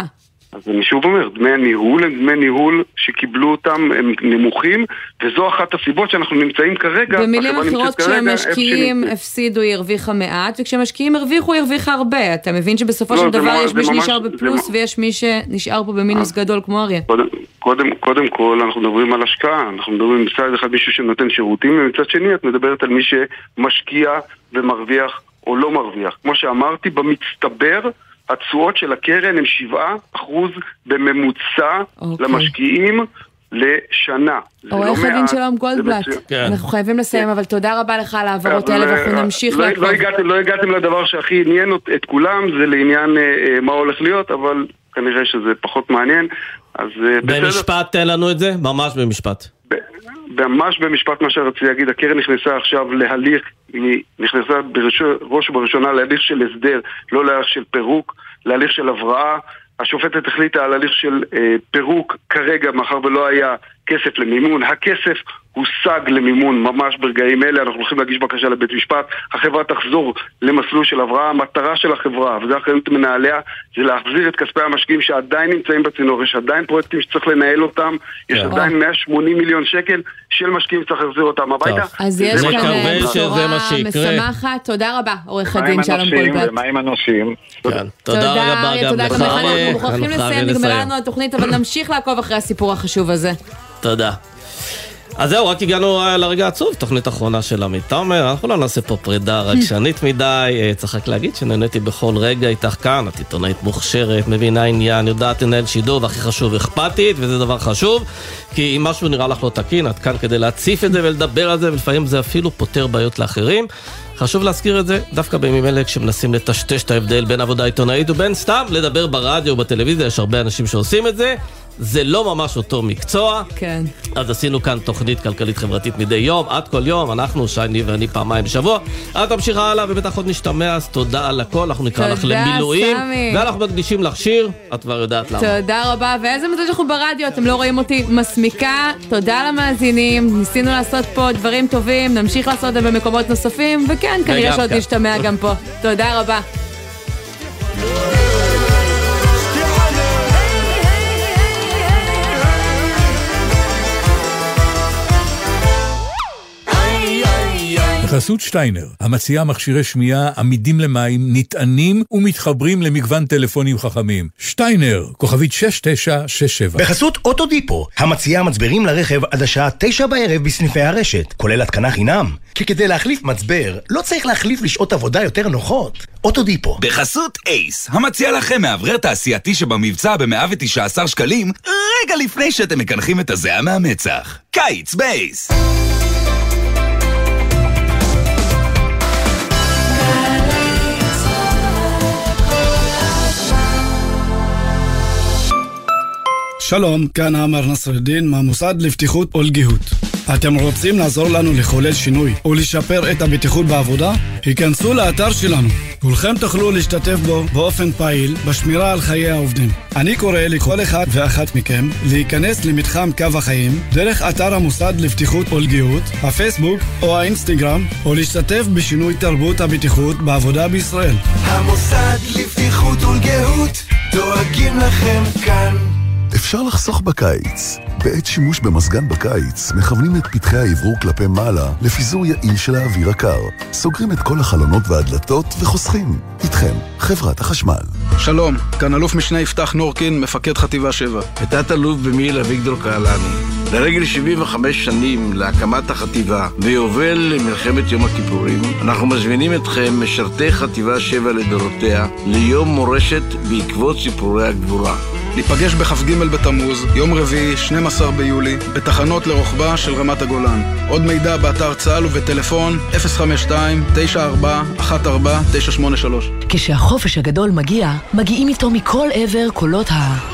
אז אני שוב אומר, דמי הניהול הם דמי ניהול שקיבלו אותם, הם נמוכים, וזו אחת הסיבות שאנחנו נמצאים כרגע, במילים אחרות, כשהמשקיעים. הפסידו היא הרוויחה מעט, וכשמשקיעים הרוויחו היא הרוויחה הרבה. אתה מבין שבסופו לא, של זה דבר יש זה מי שנשאר זה בפלוס ממש- ויש מי שנשאר פה במינוס גדול כמו אריה. קודם, קודם, קודם כל אנחנו מדברים על השקעה, אנחנו מדברים מצד אחד מישהו שנותן שירותים, ומצד שני את מדברת על מי שמשקיע ומרוויח או לא מרוויח. כמו שאמרתי, במצטבר התשואות של הקרן הם 7% בממוצע אוקיי. למשקיעים לשנה. לא עורך הדין שלום גולדבלט. כן. אנחנו חייבים לסיים, אבל תודה רבה לך על ההעברות האלה, ואנחנו אה, נמשיך לא, לעקוב. לא, הגעתם, לא הגעתם לדבר שהכי עניין את כולם, זה לעניין אה, אה, מה הולך להיות, אבל כנראה שזה פחות מעניין. אז אה, בסדר. במשפט תן לנו את זה, ממש במשפט. ממש במשפט מה שרציתי להגיד, הקרן נכנסה עכשיו להליך, היא נכנסה בראש ובראשונה להליך של הסדר, לא להליך של פירוק, להליך של הבראה. השופטת החליטה על הליך של אה, פירוק כרגע, מאחר ולא היה כסף למימון. הכסף הושג למימון ממש ברגעים אלה, אנחנו הולכים להגיש בקשה לבית משפט. החברה תחזור למסלול של הבראה. המטרה של החברה, וזו אחריות מנהליה, זה להחזיר את כספי המשקיעים שעדיין נמצאים בצינור. יש עדיין פרויקטים שצריך לנהל אותם, יש כן. עדיין 180 מיליון שקל של משקיעים שצריך להחזיר אותם הביתה. אז זה יש מה כאן אה. בשורה משמחת. תודה רבה, עורך מה הדין שלום גולדבלט. ומה עם הנושים? כן. תודה רבה גם תודה לך, גם לך. אריה. אנחנו מוכרחים אנחנו לסיים, נגמרה. לנו התוכנית, אבל נמשיך לעקוב אחרי הסיפור החשוב הזה. תודה. אז זהו, רק הגענו אה, לרגע העצוב, תוכנית אחרונה של עמית תומר, אנחנו לא נעשה פה פרידה רגשנית מדי, אה, צריך רק להגיד שנהניתי בכל רגע איתך כאן, את עיתונאית מוכשרת, מבינה עניין, יודעת לנהל שידור, והכי חשוב, אכפתית, וזה דבר חשוב, כי אם משהו נראה לך לא תקין, את כאן כדי להציף את זה ולדבר על זה, ולפעמים זה אפילו פותר בעיות לאחרים. חשוב להזכיר את זה דווקא בימים אלה כשמנסים לטשטש את ההבדל בין עבודה עיתונאית ובין סתם לדבר ברדיו או בטלוויזיה, יש הרבה אנשים שעושים את זה. זה לא ממש אותו מקצוע. כן. אז עשינו כאן תוכנית כלכלית חברתית מדי יום, עד כל יום, אנחנו, שייני ואני פעמיים בשבוע. את תמשיכה הלאה ובטח עוד נשתמע, אז תודה על הכל, אנחנו נקרא לך תודה, למילואים. סמי. ואנחנו מקדישים לך שיר, את כבר יודעת למה. תודה רבה, ואיזה מזל שאנחנו ברדיו, אתם לא רואים אותי מסמיקה. תודה למאזינים, ניסינו לעשות פה דברים טובים, נמשיך לעשות את זה במקומות נוספים, וכן, כנראה שעוד. נשתמע גם פה. תודה רבה. בחסות שטיינר, המציעה מכשירי שמיעה עמידים למים, נטענים ומתחברים למגוון טלפונים חכמים. שטיינר, כוכבית 6967. בחסות אוטודיפו, המציעה מצברים לרכב עד השעה תשע בערב בסניפי הרשת, כולל התקנה חינם. כי כדי להחליף מצבר, לא צריך להחליף לשעות עבודה יותר נוחות. אוטודיפו. בחסות אייס, המציע לכם מאוורר תעשייתי שבמבצע ב-119 שקלים, רגע לפני שאתם מקנחים את הזיעה מהמצח. קיץ בייס! שלום, כאן עמר נסרדין מהמוסד לבטיחות ולגיהות. אתם רוצים לעזור לנו לחולל שינוי ולשפר את הבטיחות בעבודה? היכנסו לאתר שלנו. כולכם תוכלו להשתתף בו באופן פעיל בשמירה על חיי העובדים. אני קורא לכל אחד ואחת מכם להיכנס למתחם קו החיים דרך אתר המוסד לבטיחות ולגיהות, הפייסבוק או האינסטגרם, או להשתתף בשינוי תרבות הבטיחות בעבודה בישראל. המוסד לבטיחות ולגהות דואגים לכם כאן אפשר לחסוך בקיץ. בעת שימוש במזגן בקיץ, מכוונים את פתחי האוורור כלפי מעלה לפיזור יעיל של האוויר הקר. סוגרים את כל החלונות והדלתות וחוסכים. איתכם, חברת החשמל. שלום, כאן אלוף משנה יפתח נורקין, מפקד חטיבה 7. ותת-אלוף במיל' אביגדור קהלני. לרגל 75 שנים להקמת החטיבה ויובל למלחמת יום הכיפורים, אנחנו מזמינים אתכם, משרתי חטיבה 7 לדורותיה, ליום מורשת בעקבות סיפורי הגבורה. ניפגש בכ"ג בתמוז, יום רביעי, 12 ביולי, בתחנות לרוחבה של רמת הגולן. עוד מידע באתר צה"ל ובטלפון 052-94-14-983. כשהחופש הגדול מגיע, מגיעים איתו מכל עבר קולות ה...